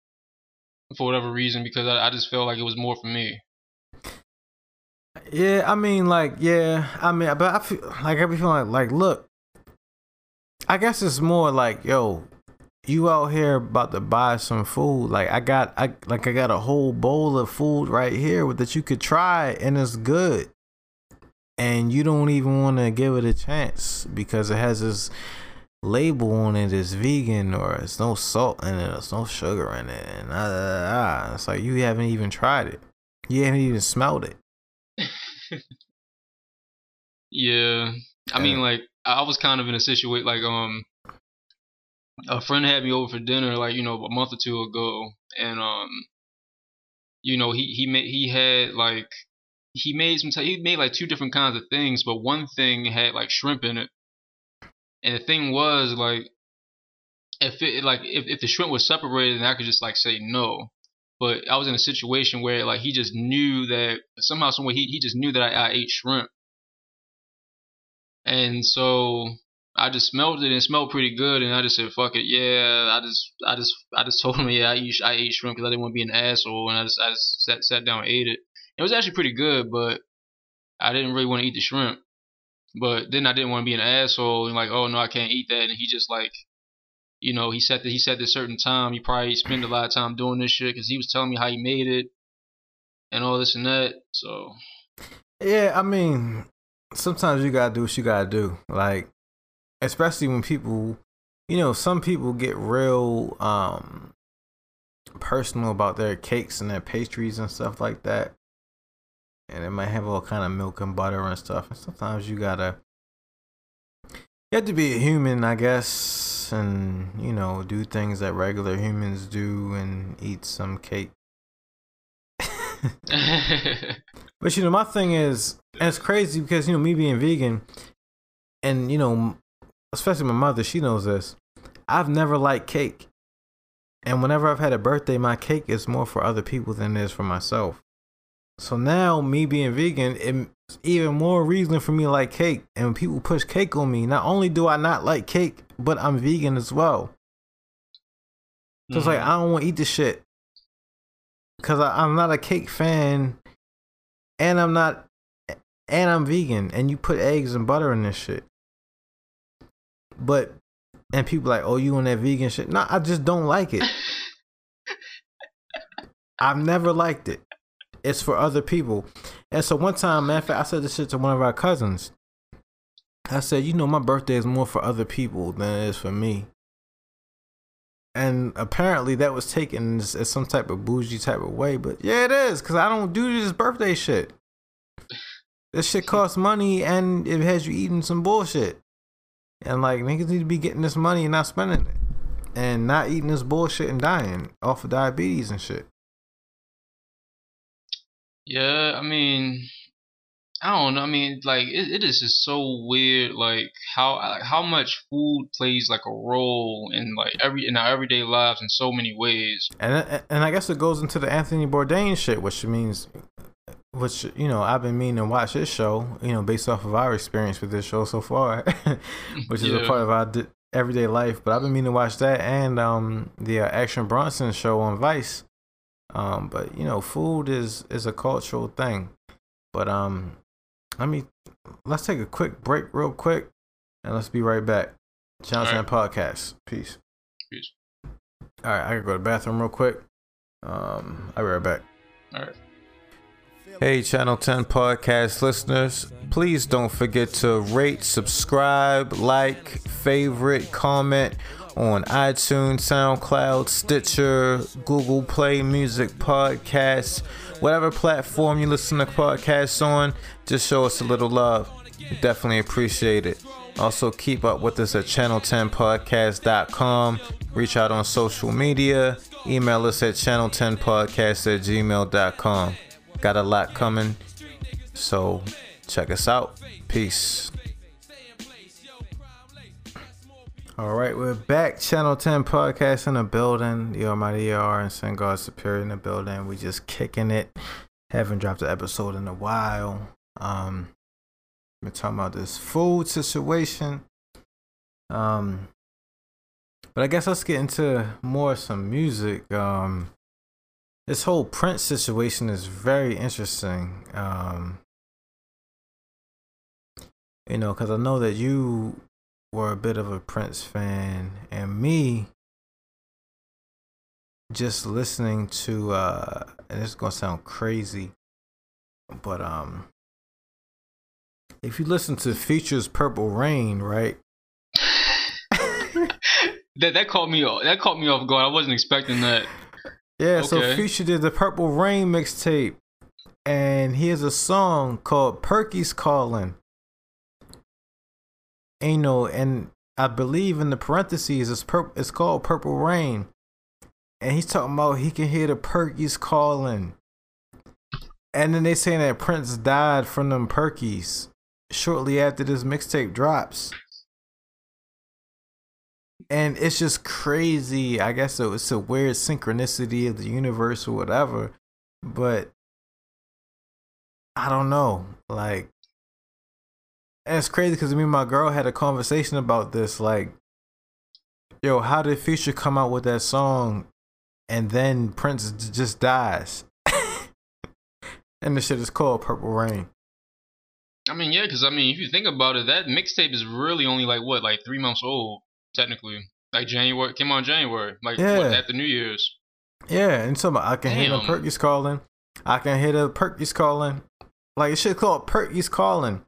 for whatever reason because I, I just felt like it was more for me. Yeah, I mean, like, yeah, I mean, but I feel like I be feeling like, like, look, I guess it's more like, yo, you out here about to buy some food. Like, I got, I like, I got a whole bowl of food right here that you could try, and it's good, and you don't even want to give it a chance because it has this label on it, it is vegan or it's no salt in it, there's no sugar in it, and ah, ah, ah. it's like you haven't even tried it, you haven't even smelled it. yeah, I mean, like I was kind of in a situation like um, a friend had me over for dinner like you know a month or two ago, and um, you know he he made he had like he made some t- he made like two different kinds of things, but one thing had like shrimp in it, and the thing was like if it like if, if the shrimp was separated, then I could just like say no. But I was in a situation where like he just knew that somehow, someway he he just knew that I, I ate shrimp, and so I just smelled it and it smelled pretty good, and I just said fuck it, yeah. I just I just I just told him yeah I eat I ate shrimp because I didn't want to be an asshole, and I just I just sat sat down and ate it. It was actually pretty good, but I didn't really want to eat the shrimp. But then I didn't want to be an asshole and like, oh no, I can't eat that. And he just like you know, he said that he said a certain time. He probably spent a lot of time doing this shit because he was telling me how he made it and all this and that. So, yeah, I mean, sometimes you gotta do what you gotta do. Like, especially when people, you know, some people get real um personal about their cakes and their pastries and stuff like that, and it might have all kind of milk and butter and stuff. And sometimes you gotta, you have to be a human, I guess and you know do things that regular humans do and eat some cake. but you know my thing is, and it's crazy because you know me being vegan, and you know, especially my mother, she knows this. I've never liked cake, and whenever I've had a birthday, my cake is more for other people than it is for myself. So now, me being vegan, it's even more reason for me to like cake. And when people push cake on me, not only do I not like cake, but I'm vegan as well. So mm-hmm. it's like mm-hmm. I don't want to eat this shit because I'm not a cake fan, and I'm not, and I'm vegan. And you put eggs and butter in this shit, but and people like, oh, you on that vegan shit? No, I just don't like it. I've never liked it it's for other people. And so one time, man, I said this shit to one of our cousins. I said, you know, my birthday is more for other people than it is for me. And apparently that was taken as, as some type of bougie type of way. But yeah, it is, because I don't do this birthday shit. This shit costs money and it has you eating some bullshit. And like, niggas need to be getting this money and not spending it. And not eating this bullshit and dying off of diabetes and shit. Yeah, I mean, I don't know. I mean, like it, it is just so weird, like how like, how much food plays like a role in like every in our everyday lives in so many ways. And and I guess it goes into the Anthony Bourdain shit, which means, which you know, I've been meaning to watch this show, you know, based off of our experience with this show so far, which is yeah. a part of our everyday life. But I've been meaning to watch that and um the uh, Action Bronson show on Vice um, but you know, food is is a cultural thing. But um, let me let's take a quick break, real quick, and let's be right back. Johnson right. Podcast. Peace. Peace. All right, I gotta go to the bathroom real quick. Um, I'll be right back. All right. Hey, Channel 10 podcast listeners, please don't forget to rate, subscribe, like, favorite, comment on iTunes, SoundCloud, Stitcher, Google Play Music Podcasts, whatever platform you listen to podcasts on. Just show us a little love. Definitely appreciate it. Also, keep up with us at channel10podcast.com. Reach out on social media. Email us at channel10podcast at gmail.com. Got a lot coming. So, check us out. Peace. All right, we're back. Channel 10 podcast in the building. The Almighty ER and Sin God Superior in the building. We just kicking it. Haven't dropped an episode in a while. Um, we're talking about this food situation. Um, but I guess let's get into more some music. Um, this whole Prince situation is very interesting. Um, you know, because I know that you were a bit of a Prince fan, and me just listening to uh and it's gonna sound crazy, but um if you listen to Future's Purple Rain, right? that that caught me off. That caught me off guard. I wasn't expecting that. Yeah, Okay. so Future did the Purple Rain mixtape, and he has a song called Perky's Calling. And, you know, and I believe in the parentheses it's pur- it's called Purple Rain, and he's talking about he can hear the Perky's calling, and then they saying that Prince died from them Perkies shortly after this mixtape drops. And it's just crazy. I guess it was a weird synchronicity of the universe or whatever. But I don't know. Like, it's crazy because me and my girl had a conversation about this. Like, yo, how did Future come out with that song and then Prince just dies? and the shit is called Purple Rain. I mean, yeah, because I mean, if you think about it, that mixtape is really only like what, like three months old, technically. Like January, came out in January, like what, Yeah. after New Year's. Yeah, and so I can hear the. Perky's calling. I can hear the Perky's calling. Like, it should called Perky's calling.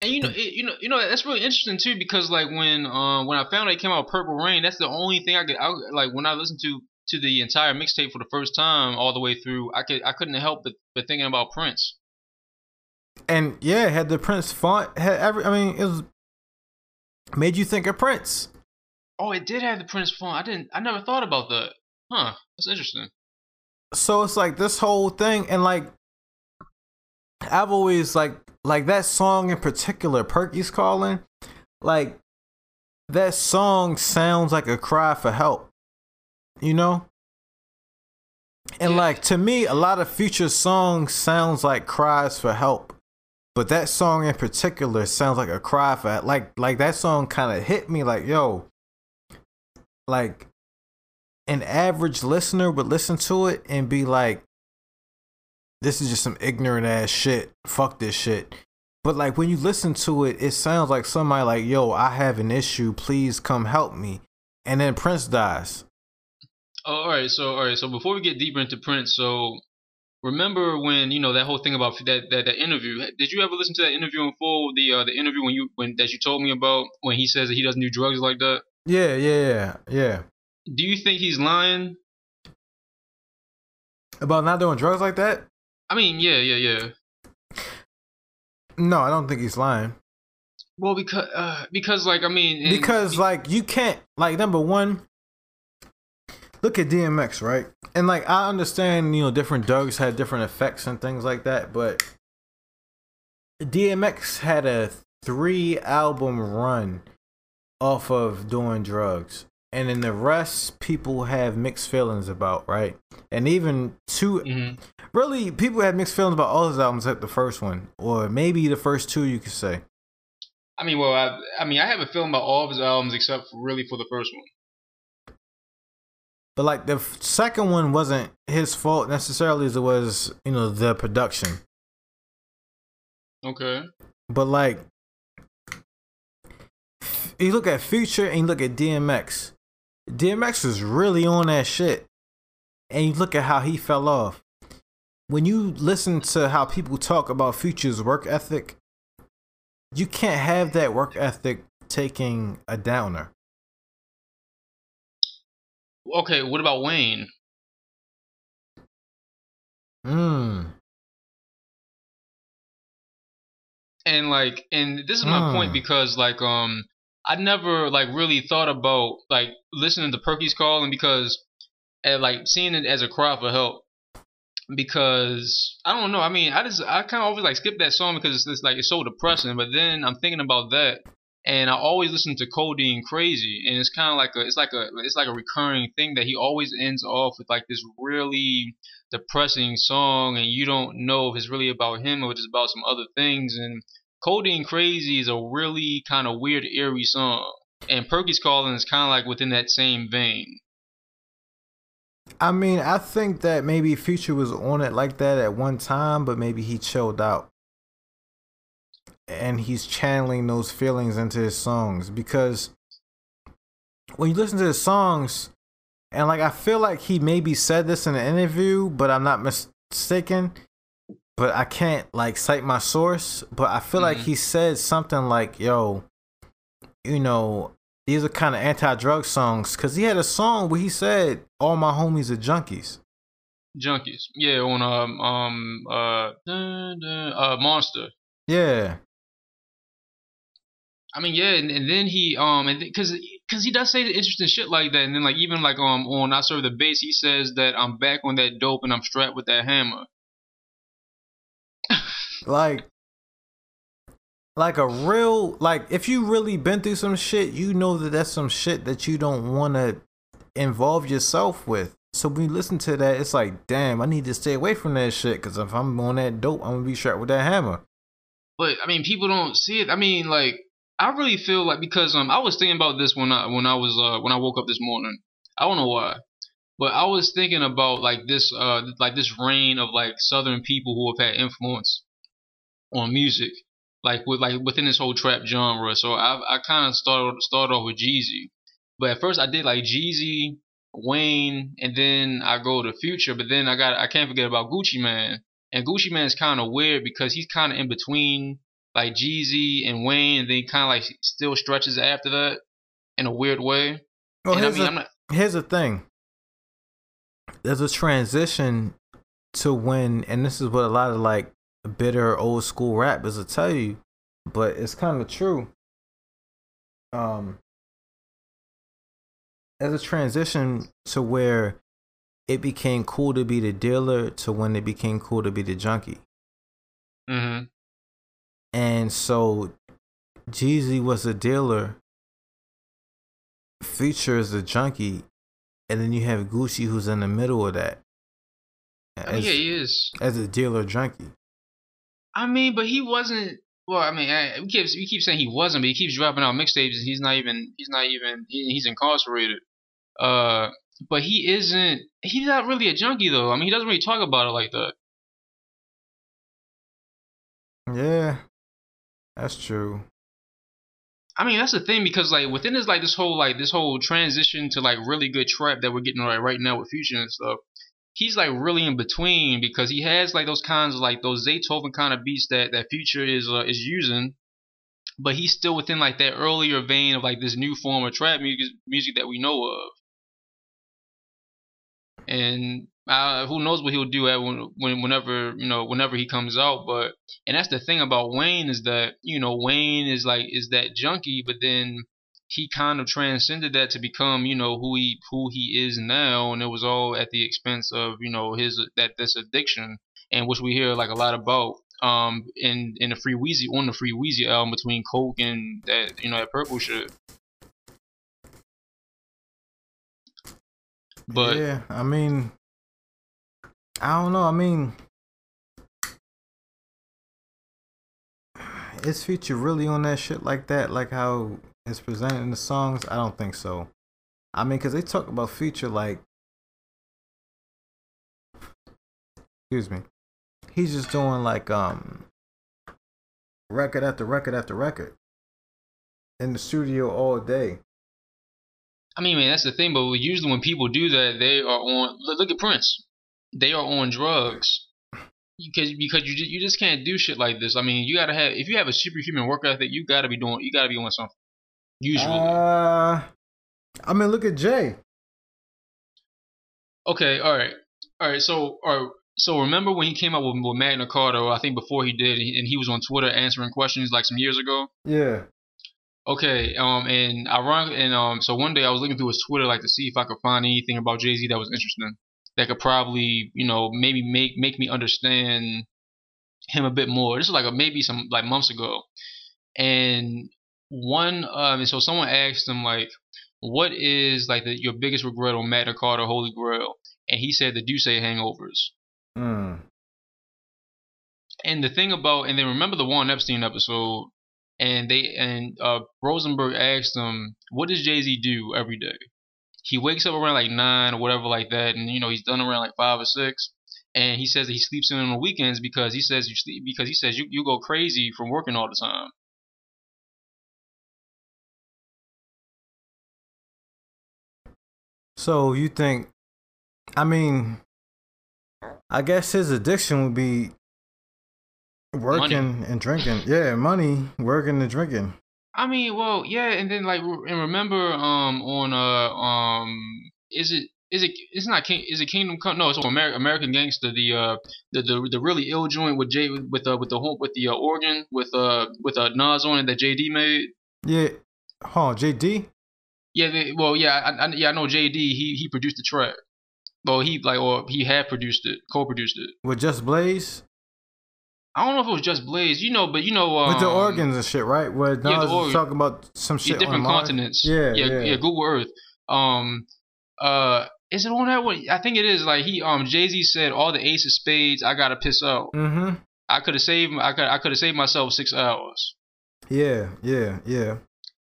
And you know, it, you know, you know, that's really interesting too because like when um when I found out it came out Purple Rain, that's the only thing I could I, like when I listened to to the entire mixtape for the first time all the way through, I could I couldn't help but, but thinking about Prince. And yeah, had the Prince font had every I mean, it was made you think of Prince. Oh, it did have the Prince font. I didn't. I never thought about that. Huh? That's interesting. So it's like this whole thing and like I've always like like that song in particular, Perky's calling, like that song sounds like a cry for help. You know? And Yeah. like to me, a lot of future songs sounds like cries for help. But that song in particular sounds like a cry for like like that song kind of hit me like, yo, like an average listener would listen to it and be like, this is just some ignorant ass shit. Fuck this shit. But like when you listen to it, it sounds like somebody like, yo, I have an issue. Please come help me. And then Prince dies. Oh, all right. So, all right. So before we get deeper into Prince, so remember when you know that whole thing about that that, that interview? Did you ever listen to that interview in full? The uh, the interview when you when that you told me about when he says that he doesn't do drugs like that. Yeah, yeah, yeah, yeah. Do you think he's lying? About not doing drugs like that? I mean, yeah, yeah, yeah. No, I don't think he's lying. Well, because uh, because like I mean, because like you can't like number one look at dmx right and like i understand you know different drugs had different effects and things like that but dmx had a three album run off of doing drugs and then the rest people have mixed feelings about right and even two Mhm. really people had mixed feelings about all his albums except the first one or maybe the first two you could say I mean, well, I, I mean, I have a feeling about all of his albums except for really for the first one. But like the second one wasn't his fault necessarily as it was, you know, the production. Okay. But like you look at Future and you look at DMX. DMX was really on that shit. And you look at how he fell off. when you listen to how people talk about Future's work ethic, you can't have that work ethic taking a downer. Okay, what about Wayne? Hmm. And like, and this is my Mm. point because like, um, I never like really thought about like listening to Perky's call and because, and like seeing it as a cry for help. Because I don't know, I mean, I just I kind of always like skip that song because it's, it's like it's so depressing. But then I'm thinking about that, and I always listen to Codeine Crazy, and it's kind of like a it's like a it's like a recurring thing that he always ends off with like this really depressing song, and you don't know if it's really about him or it's about some other things. And Codeine Crazy is a really kind of weird, eerie song, and Perky's Calling is kind of like within that same vein. I mean, I think that maybe Future was on it like that at one time, but maybe he chilled out. And he's channeling those feelings into his songs because when you listen to his songs, and like I feel like he maybe said this in an interview, but I'm not mistaken. But I can't like cite my source, but I feel like Mhm. he said something like, yo, you know, these are kind of anti-drug songs because he had a song where he said all my homies are junkies Junkies, yeah, on um um uh uh Monster. yeah I mean, yeah, and, and then he um and because because he does say the interesting shit like that, and then like even like um on I serve the base, he says that I'm back on that dope and I'm strapped with that hammer. like like a real like if you really been through some shit you know that that's some shit that you don't want to involve yourself with so when you listen to that it's like damn i need to stay away from that shit because if i'm on that dope i'm gonna be strapped with that hammer But I mean, people don't see it. I mean, like I really feel like because um I was thinking about this when I when I was uh when I woke up this morning. I don't know why, but I was thinking about like this uh like this reign of like Southern people who have had influence on music, like with like within this whole trap genre. So I I kind of started started off with Jeezy, but at first I did like Jeezy, Wayne, and then I go to Future. But then I got I can't forget about Gucci Mane. And Gucci Mane is kind of weird because he's kind of in between like Jeezy and Wayne, and then kind of like still stretches after that in a weird way. well and I here's, mean, the, I'm not. here's the thing there's a transition to when and this is what a lot of like bitter old school rappers will tell you but it's kind of true um there's a transition to where it became cool to be the dealer to when it became cool to be the junkie hmm and so Jeezy was a dealer Future is a junkie and then you have Gucci who's in the middle of that I mean, as, yeah, he is. as a dealer junkie I mean, but he wasn't. Well, I mean, I, we keep we keep saying he wasn't, but he keeps dropping out mixtapes, and he's not even he's not even he, he's incarcerated. Uh, but he isn't. He's not really a junkie though. I mean, he doesn't really talk about it like that. yeah that's true I mean, that's the thing because like within this like this whole like this whole transition to like really good trap that we're getting right right now with Future and stuff. He's like really in between because he has like those kinds of like those Zaytoven kind of beats that that Future is uh, is using, but he's still within like that earlier vein of like this new form of trap music music that we know of. And uh, who knows what he'll do at when, when whenever you know whenever he comes out, but and that's the thing about Wayne is that you know Wayne is like is that junkie, but then he kind of transcended that to become you know who he who he is now, and it was all at the expense of you know his that this addiction, and which we hear like a lot about um in in the Free Weezy on the Free Weezy album between Coke and that you know that purple shit. But yeah i mean i don't know i mean is future really on that shit like that like how it's presented in the songs i don't think so i mean because they talk about future like excuse me he's just doing like um record after record after record in the studio all day I mean, man, that's the thing. But usually when people do that, they are on. Look, look at Prince. They are on drugs. because because you just, you just can't do shit like this. I mean, you gotta have if you have a superhuman work ethic, you gotta be doing you gotta be doing something. Usually. Uh, I mean, look at Jay. Okay, all right, all right. So, all right, so remember when he came out with, with Magna Carta? I think before he did, and he was on Twitter answering questions like some years ago. Yeah. Okay, um, and ironic, and um, so one day I was looking through his Twitter like to see if I could find anything about Jay Z that was interesting, that could probably, you know, maybe make make me understand him a bit more. This is like a, maybe some like months ago, and one, um, and so someone asked him like, what is like the, your biggest regret on Magna Carta Holy Grail? And he said the D'ussé hangovers. Mm. And the thing about, and then remember the Juan Epstein episode, and they and uh, Rosenberg asked him, "What does Jay Z do every day?" He wakes up around like nine or whatever like that, and you know he's done around like five or six. And he says that he sleeps in on the weekends because he says you sleep because he says you, you go crazy from working all the time. So you think? I mean, I guess his addiction would be working Money. and drinking. Yeah, money, working and drinking. I mean, well, yeah, and then like, and remember, um, on uh, um, is it is it it's not King is it Kingdom Come? No, it's American American Gangster. The uh, the the, the really ill joint with Jay with uh with the whole with the uh, organ with uh with uh Nas on it that JD made. Yeah. Huh, JD? Yeah, they, well, yeah, I, I, yeah, I know JD. He he produced the track. Well, he like or he had produced it, co-produced it. With Just Blaze? I don't know if it was just Blaze, you know, but you know, um, With the organs and shit, right? Where Nas the was talking about some yeah, shit on different continents. Yeah, yeah, yeah. yeah, Google Earth. Um, uh, is it on that one? I think it is. Like he, um, Jay Z said, all the ace of spades, I gotta piss out. Mm-hmm. I could have saved, I could, I could have saved myself six hours. Yeah, yeah, yeah.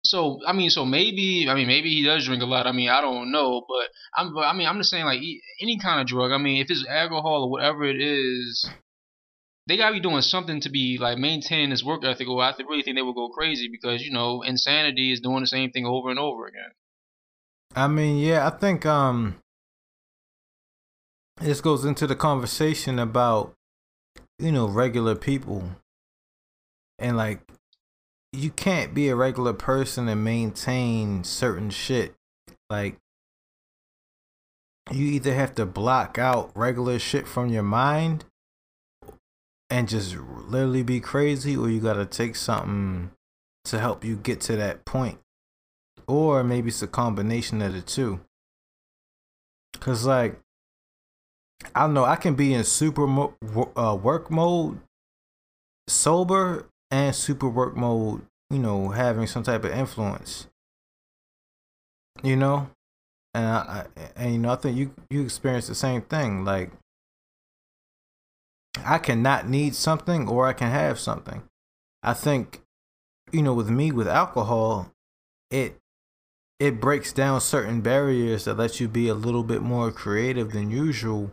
So I mean, so maybe, I mean, maybe he does drink a lot. I mean, I don't know, but I'm, but, I mean, I'm just saying, like any kind of drug. I mean, if it's alcohol or whatever it is, they gotta be doing something to be like maintaining this work ethic. Or I really think they would go crazy because you know, insanity is doing the same thing over and over again. I mean, yeah, I think um this goes into the conversation about you know regular people and like you can't be a regular person and maintain certain shit like you either have to block out regular shit from your mind and just literally be crazy or you got to take something to help you get to that point or maybe it's a combination of the two. Cause like, I don't know, I can be in super mo- uh, work mode, sober, and super work mode. You know, having some type of influence. You know, and I, I and you know I think you you experience the same thing. Like, I cannot need something or I can have something. I think, you know, with me with alcohol, it it breaks down certain barriers that let you be a little bit more creative than usual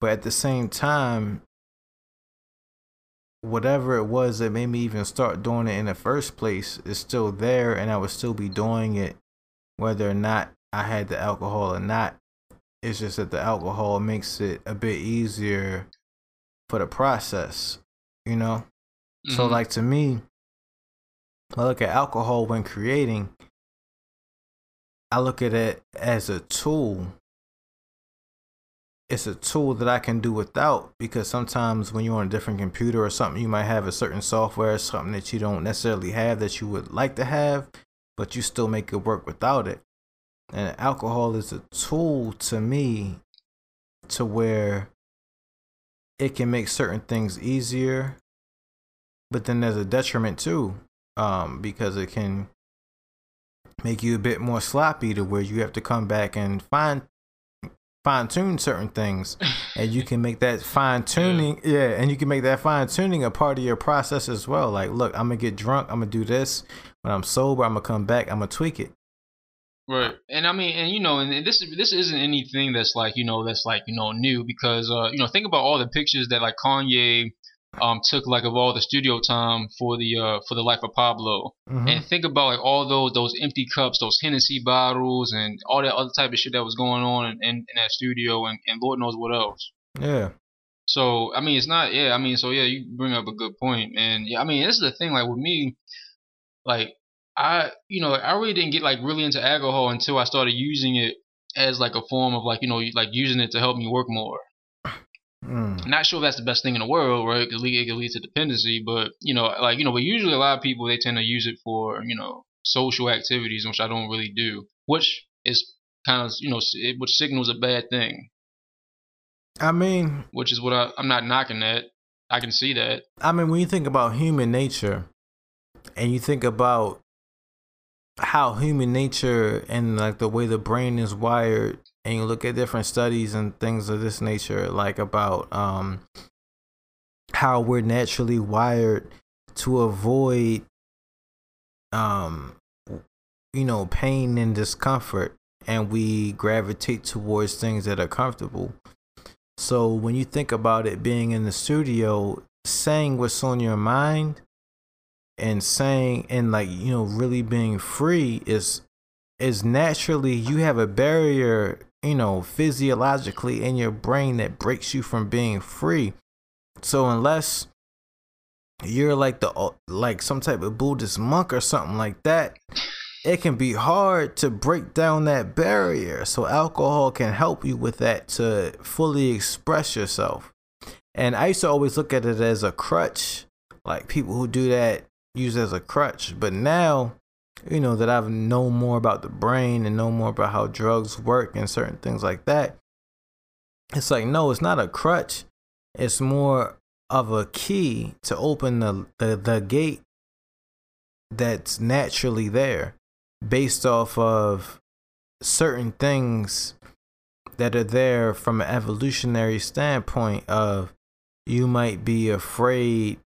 but at the same time whatever it was that made me even start doing it in the first place is still there and i would still be doing it whether or not i had the alcohol or not it's just that the alcohol makes it a bit easier for the process you know so Mhm. like to me i look at alcohol when creating I look at it as a tool. It's a tool that I can do without because sometimes when you're on a different computer or something, you might have a certain software, or something that you don't necessarily have that you would like to have, but you still make it work without it. And alcohol is a tool to me to where it can make certain things easier, but then there's a detriment too, um, because it can make you a bit more sloppy to where you have to come back and fine fine tune certain things and you can make that fine tuning yeah. and you can make that fine tuning a part of your process as well. Like look i'm gonna get drunk i'm gonna do this. When i'm sober i'm gonna come back i'm gonna tweak it Right, and I mean, and you know, and this is this isn't anything that's like you know that's like you know new because uh you know think about all the pictures that like Kanye um took like of all the studio time for the uh for the life of Pablo, Mhm. and think about like all those those empty cups, those Hennessy bottles, and all that other type of shit that was going on in, in, in that studio, and, and Lord knows what else. yeah So I mean, it's not. Yeah, I mean, so yeah, you bring up a good point, and yeah, I mean, this is the thing. Like with me, like I, you know, I really didn't get like really into alcohol until I started using it as like a form of like you know like using it to help me work more. Mm. Not sure if that's the best thing in the world, right? It could lead to dependency, but you know, like you know, but usually a lot of people they tend to use it for you know social activities, which I don't really do, which is kind of you know which signals a bad thing. I mean, which is what I, I'm not knocking that. I can see that. I mean, when you think about human nature, and you think about how human nature and like the way the brain is wired, and you look at different studies and things of this nature, like about um how we're naturally wired to avoid um you know pain and discomfort and we gravitate towards things that are comfortable. So when you think about it being in the studio, saying what's on your mind and saying and like, you know, really being free is is naturally you have a barrier, you know, physiologically in your brain that breaks you from being free. So unless you're like the like some type of Buddhist monk or something like that, it can be hard to break down that barrier. So alcohol can help you with that to fully express yourself. And I used to always look at it as a crutch, like people who do that use as a crutch. But now, you know, that I've known more about the brain and know more about how drugs work and certain things like that, it's like, no, it's not a crutch. It's more of a key to open the, the, the gate that's naturally there based off of certain things that are there from an evolutionary standpoint of you might be afraid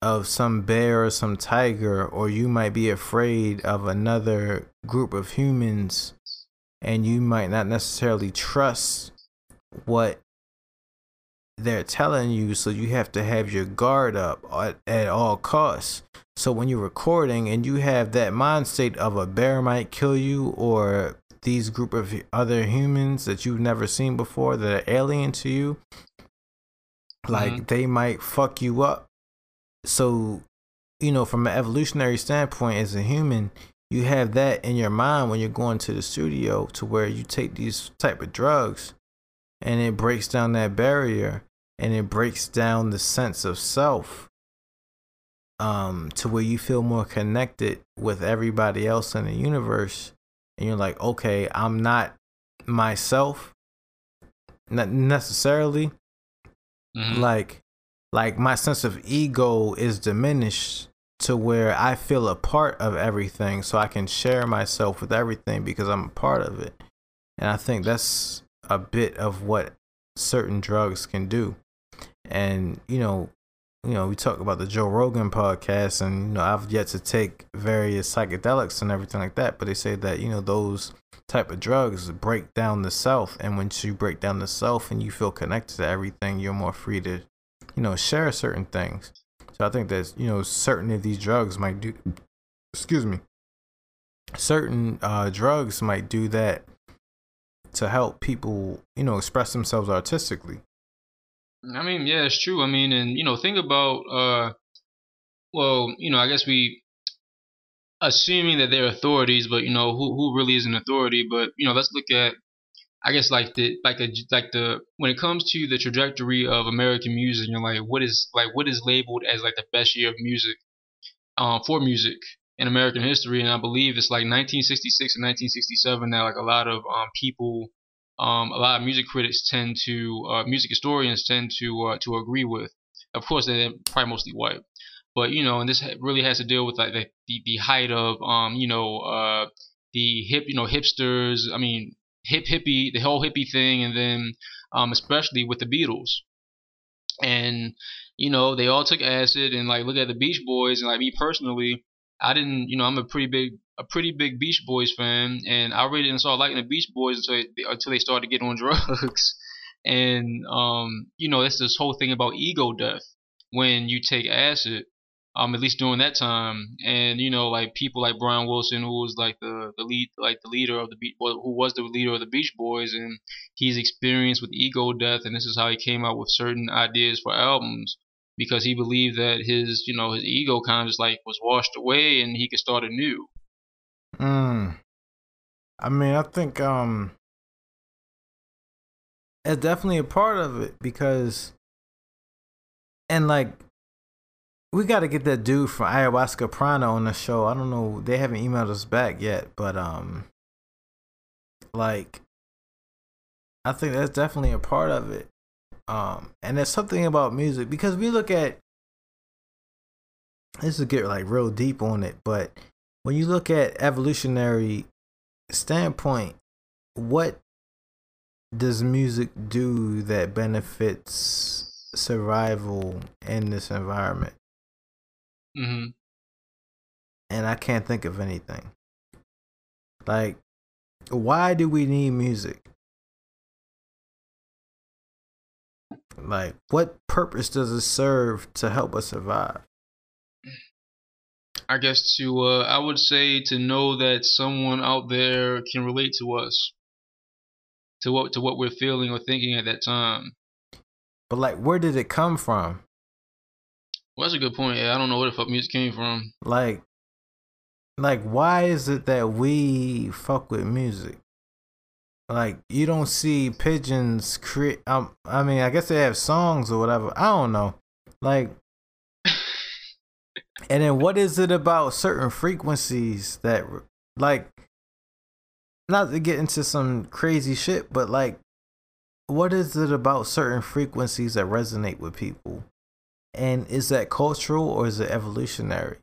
of some bear or some tiger or you might be afraid of another group of humans and you might not necessarily trust what they're telling you so you have to have your guard up at, at all costs so when you're recording and you have that mind state of a bear might kill you or these group of other humans that you've never seen before that are alien to you, like mm-hmm. they might fuck you up. So, you know, from an evolutionary standpoint as a human, you have that in your mind when you're going to the studio to where you take these type of drugs and it breaks down that barrier and it breaks down the sense of self um, to where you feel more connected with everybody else in the universe, and you're like, okay, I'm not myself, not necessarily. Mm-hmm. Like, like my sense of ego is diminished to where I feel a part of everything, so I can share myself with everything because I'm a part of it. And I think that's a bit of what certain drugs can do. And you know, you know, we talk about the Joe Rogan podcast, and you know, I've yet to take various psychedelics and everything like that, but they say that you know those type of drugs break down the self, and once you break down the self and you feel connected to everything, you're more free to, you know, share certain things. So I think that you know, certain of these drugs might do, excuse me, certain uh, drugs might do that to help people, you know, express themselves artistically. I mean, yeah, it's true. I mean, and you know, think about uh, well, you know, I guess we assuming that they're authorities, but you know, who who really is an authority? But you know, let's look at I guess like the like a like the when it comes to the trajectory of American music, you're like, what is like what is labeled as like the best year of music, um, for music in American history, and I believe it's like 1966 and 1967 that like a lot of um people um, a lot of music critics tend to, uh, music historians tend to uh, to agree with. Of course, they're probably mostly white, but you know, and this really has to deal with like the the, the height of um, you know, uh, the hip, you know, hipsters. I mean, hip hippie, the whole hippie thing, and then um, especially with the Beatles, and you know, they all took acid and like look at the Beach Boys, and like me personally, I didn't, you know, I'm a pretty big a pretty big Beach Boys fan, and I really didn't start liking the Beach Boys until they, until they started getting on drugs. and um, you know, that's this whole thing about ego death. When you take acid, um, at least during that time. And you know, like people like Brian Wilson, who was like the the lead, like the leader of the beat, who was the leader of the Beach Boys, and he's experienced with ego death, and this is how he came out with certain ideas for albums because he believed that his, you know, his ego kind of just like was washed away, and he could start anew. Hmm. I mean, I think um, it's definitely a part of it because, and like we got to get that dude from Ayahuasca Prana on the show. I don't know. They haven't emailed us back yet, but um, like, I think that's definitely a part of it. Um, and there's something about music because we look at this is get like real deep on it, but when you look at evolutionary standpoint, what does music do that benefits survival in this environment? Mm-hmm. And I can't think of anything. Like, why do we need music? Like, what purpose does it serve to help us survive? I guess to, uh, I would say to know that someone out there can relate to us, to what to what we're feeling or thinking at that time. But like, where did it come from? Well, that's a good point. Yeah, I don't know where the fuck music came from. Like, like why is it that we fuck with music? Like you don't see pigeons create. Um, I mean, I guess they have songs or whatever. I don't know. Like, and then what is it about certain frequencies that, like, not to get into some crazy shit, but like, what is it about certain frequencies that resonate with people? And is that cultural or is it evolutionary?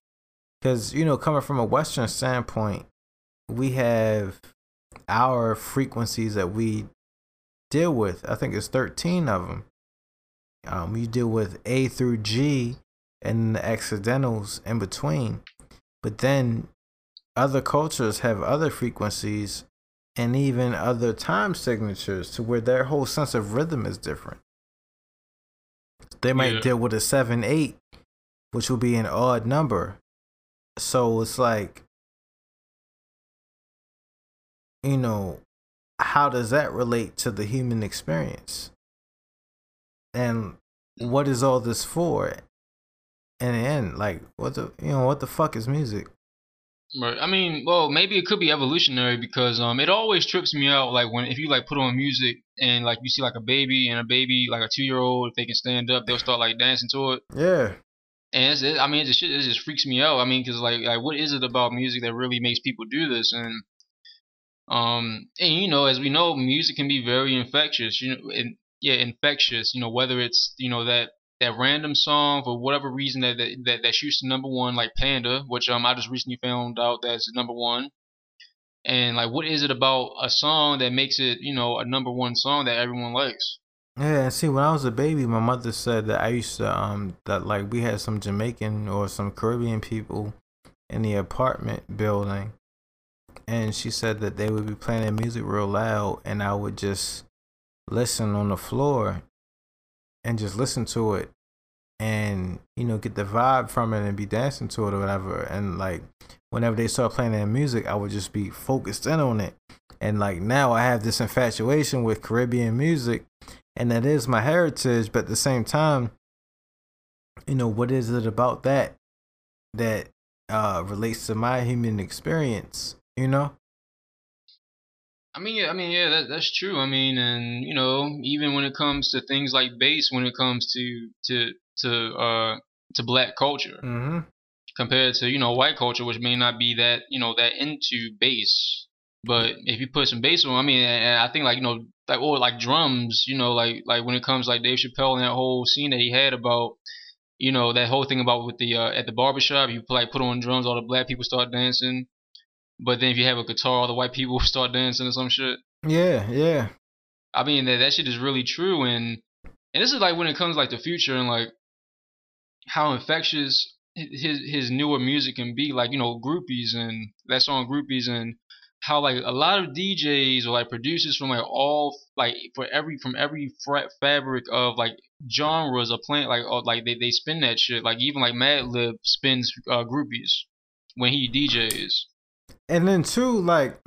Because, you know, coming from a Western standpoint, we have our frequencies that we deal with. I think it's 13 of them. Um, you deal with A through G and the accidentals in between. But then other cultures have other frequencies and even other time signatures to where their whole sense of rhythm is different. They might yeah. deal with a seven eight, which will be an odd number. So it's like, you know, how does that relate to the human experience? And what is all this for? In the end, like, what the, you know, what the fuck is music? Right. I mean, well, maybe it could be evolutionary because um, it always trips me out. Like when if you like put on music and like you see like a baby and a baby like a two year old, if they can stand up, they'll start like dancing to it. Yeah. And it's, it, I mean, it just it just freaks me out. I mean, because like like what is it about music that really makes people do this? And um, and you know, as we know, music can be very infectious. You know, and yeah, infectious. You know, whether it's you know that that random song for whatever reason that that, that, shoots to number one, like Panda, which um I just recently found out that's number one. And like, what is it about a song that makes it, you know, a number one song that everyone likes? Yeah, see, when I was a baby, my mother said that I used to um that like we had some Jamaican or some Caribbean people in the apartment building, and she said that they would be playing their music real loud, and I would just listen on the floor and just listen to it and you know get the vibe from it and be dancing to it or whatever. And like whenever they start playing their music i would just be focused in on it. And like now i have this infatuation with caribbean music and that is my heritage but at the same time you know what is it about that that uh relates to my human experience you know I mean, yeah, I mean, yeah, that, that's true. I mean, and you know, even when it comes to things like bass, when it comes to to to uh to black culture, mm-hmm. compared to you know white culture, which may not be that you know that into bass, but if you put some bass on, I mean, and I think like you know like or like drums, you know, like like when it comes like Dave Chappelle and that whole scene that he had about you know that whole thing about with the uh, at the barbershop, you like put on drums, all the black people start dancing but then if you have a guitar, all the white people start dancing or some shit. Yeah, yeah. I mean that that shit is really true, and and this is like when it comes like the future and like how infectious his his newer music can be, like you know groupies and that song groupies and how like a lot of DJs or like producers from like all like for every from every fabric of like genres are playing like oh, like they, they spin that shit like even like Madlib spins uh, groupies when he DJs. And then too, like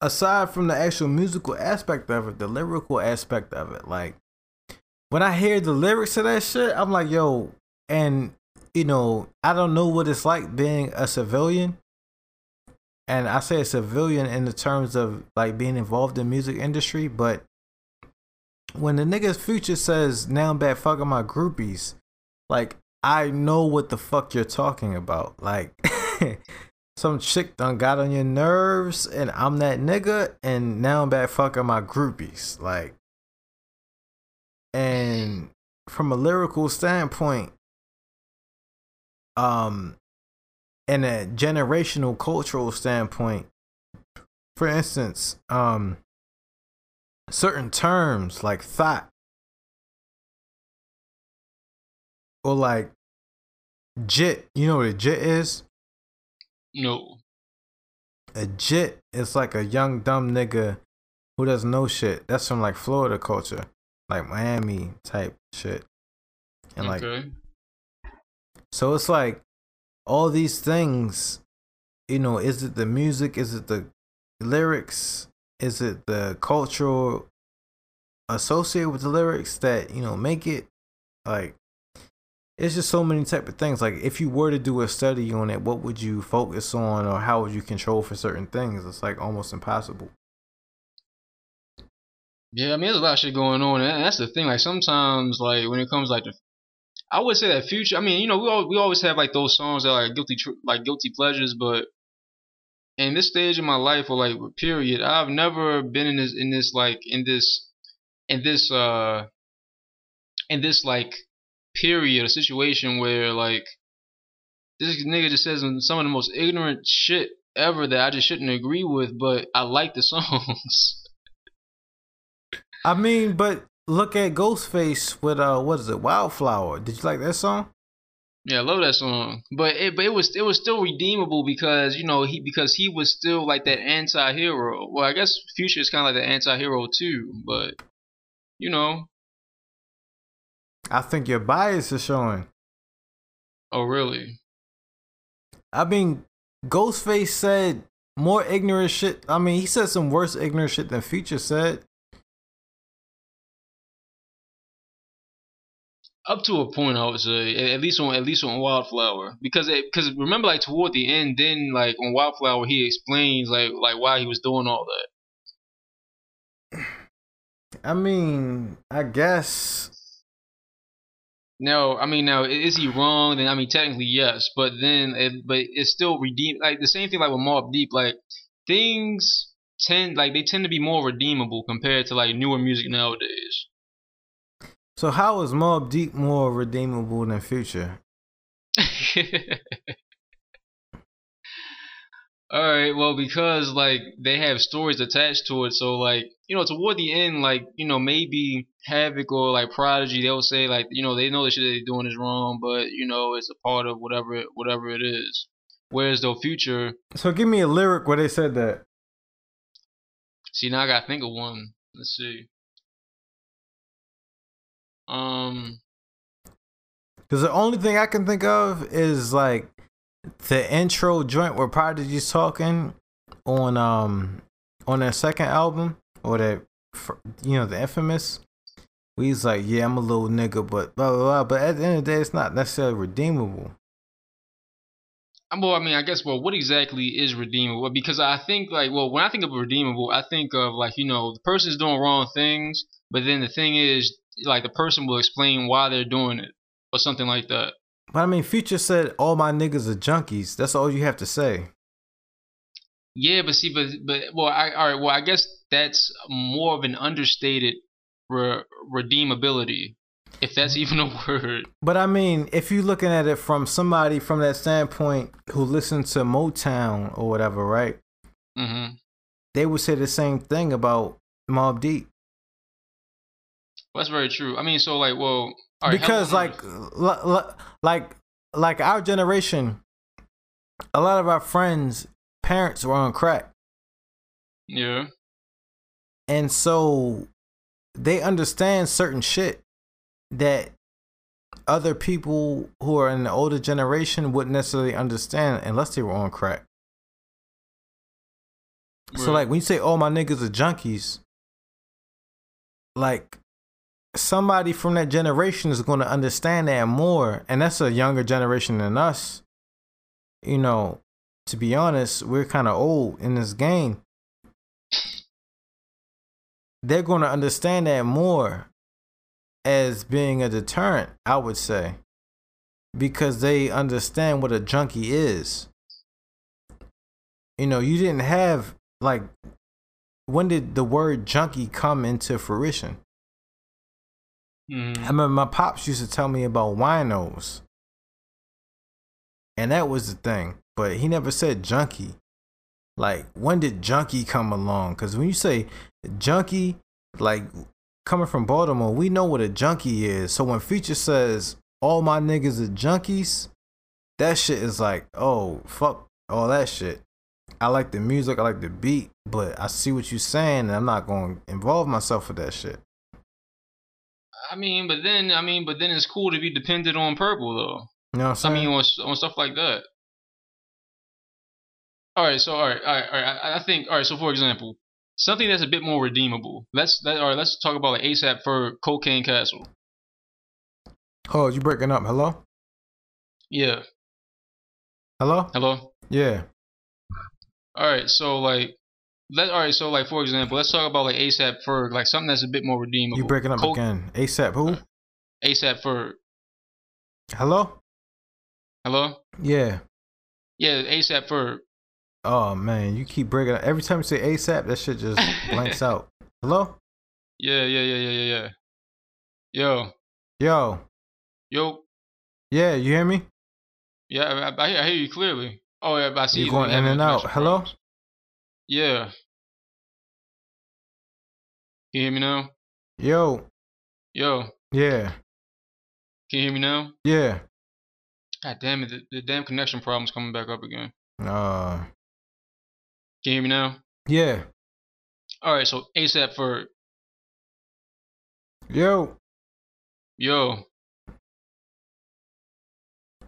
aside from the actual musical aspect of it, the lyrical aspect of it, like when I hear the lyrics to that shit, I'm like, yo, and you know, I don't know what it's like being a civilian. And I say a civilian in the terms of like being involved in music industry, but when the nigga's future says now I'm back fucking my groupies, like I know what the fuck you're talking about. Like some chick done got on your nerves and I'm that nigga and now I'm back fucking my groupies. Like and from a lyrical standpoint, um in a generational cultural standpoint, for instance, um certain terms like thought or like jit, you know what a jit is? No. A jit is like a young dumb nigga who doesn't know shit. That's from like Florida culture, like Miami type shit. And like okay. so it's like all these things, you know, is it the music, is it the lyrics, is it the cultural associated with the lyrics that, you know, make it like it's just so many type of things. Like if you were to do a study on it, what would you focus on or how would you control for certain things? It's like almost impossible. Yeah, I mean, there's a lot of shit going on, and that's the thing. Like sometimes, like when it comes like to, I would say that future. I mean, you know, we all, we always have like those songs that are like guilty like guilty pleasures, but in this stage of my life or like period, I've never been in this in this like in this in this uh in this like period, a situation where like this nigga just says some of the most ignorant shit ever that I just shouldn't agree with, but I like the songs. I mean, but look at Ghostface with uh what is it, Wildflower. Did you like that song? Yeah, I love that song. But it but it was it was still redeemable because, you know, he because he was still like that anti hero. Well I guess Future is kinda like the anti hero too, but you know. I think your bias is showing. Oh really? I mean, Ghostface said more ignorant shit. I mean, he said some worse ignorant shit than Future said. Up to a point, I would say, at least on at least on Wildflower, because because remember, like toward the end, then like on Wildflower, he explains like like why he was doing all that. I mean, I guess. No, I mean now is he wrong? Then I mean technically yes, but then it, but it's still redeem like the same thing like with Mobb Deep. Like things tend like they tend to be more redeemable compared to like newer music nowadays. So how is Mobb Deep more redeemable than Future? All right, well, because like they have stories attached to it, so like you know, toward the end, like you know, maybe Havoc or like Prodigy, they'll say like you know they know the shit they're doing is wrong, but you know it's a part of whatever whatever it is. Whereas the Future. So give me a lyric where they said that. See now I gotta think of one. Let's see. Um, because the only thing I can think of is like the intro joint where Prodigy's talking on um on their second album or that you know the infamous. He's like, yeah, I'm a little nigga, but blah blah blah. But at the end of the day, it's not necessarily redeemable. Uh, well, I mean, I guess. Well, what exactly is redeemable? Because I think, like, well, when I think of redeemable, I think of like, you know, the person's doing wrong things, but then the thing is, like the person will explain why they're doing it or something like that. But I mean, Future said all my niggas are junkies. That's all you have to say. Yeah, but see, but but well, I all right. Well, I guess that's more of an understated re- redeemability, if that's even a word. But I mean, if you're looking at it from somebody from that standpoint who listened to Motown or whatever, right? Mm-hmm. They would say the same thing about Mobb Deep. Well, that's very true. I mean, so like, well, because like, like, like, like our generation, a lot of our friends parents were on crack. Yeah. And so they understand certain shit that other people who are in the older generation wouldn't necessarily understand unless they were on crack. So like when you say all my niggas are junkies, like somebody from that generation is going to understand that more and that's a younger generation than us. You know, to be honest, we're kind of old in this game. They're going to understand that more as being a deterrent, I would say. Because they understand what a junkie is. You know, you didn't have like when did the word junkie come into fruition? Mhm. I remember my pops used to tell me about winos. And that was the thing. But he never said junkie. Like, when did junkie come along? Because when you say junkie, like coming from Baltimore, we know what a junkie is. So when Future says all my niggas are junkies, that shit is like, oh, fuck all that shit. I like the music, I like the beat, but I see what you're saying, and I'm not going to involve myself with that shit. I mean, but then I mean, but then it's cool to be dependent on purple though. You know what I'm I mean, on, on stuff like that. All right, so all right, all right, all right. I, I think all right. So for example, something that's a bit more redeemable. Let's that all right. Let's talk about like ASAP Ferg Cocaine Castle. Oh, you breaking up? Hello? Yeah. Hello? Hello. Yeah. All right. So like, let all right. So like for example, let's talk about like ASAP Ferg, like something that's a bit more redeemable. You breaking up again. ASAP who? ASAP Ferg. Hello? Hello. Yeah. Yeah, ASAP Ferg. Oh man, you keep breaking up. Every time you say ASAP, that shit just blanks out. Hello? Yeah, yeah, yeah, yeah, yeah, yeah. Yo, Yo. yo. Yeah, you hear me? Yeah, I, I, I hear- you clearly. Oh yeah, but I see You're you going in and out. Hello? problems. Yeah. Can you hear me now? Yo. Yo, Yeah. can you hear me now? Yeah. God damn it, the, the damn connection problem's coming back up again. Uh Can you hear me now? yeah. All right, so ASAP Ferg Yo. yo,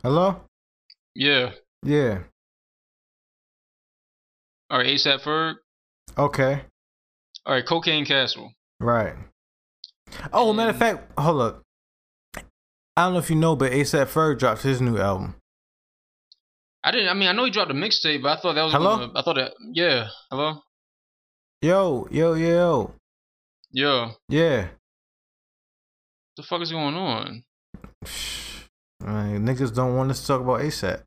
Hello? yeah. Yeah. All right, ASAP Ferg. Okay. All right, Cocaine Castle. Right. Oh, matter of fact, hold up. I don't know if you know, but ASAP Ferg dropped his new album. I didn't. I mean, I know he dropped a mixtape, but I thought that was. Hello? Gonna, I thought that. Yeah. Hello. Yo, yo, yo. Yo. Yo. Yeah. The fuck is going on? Man, niggas don't want us to talk about ASAP.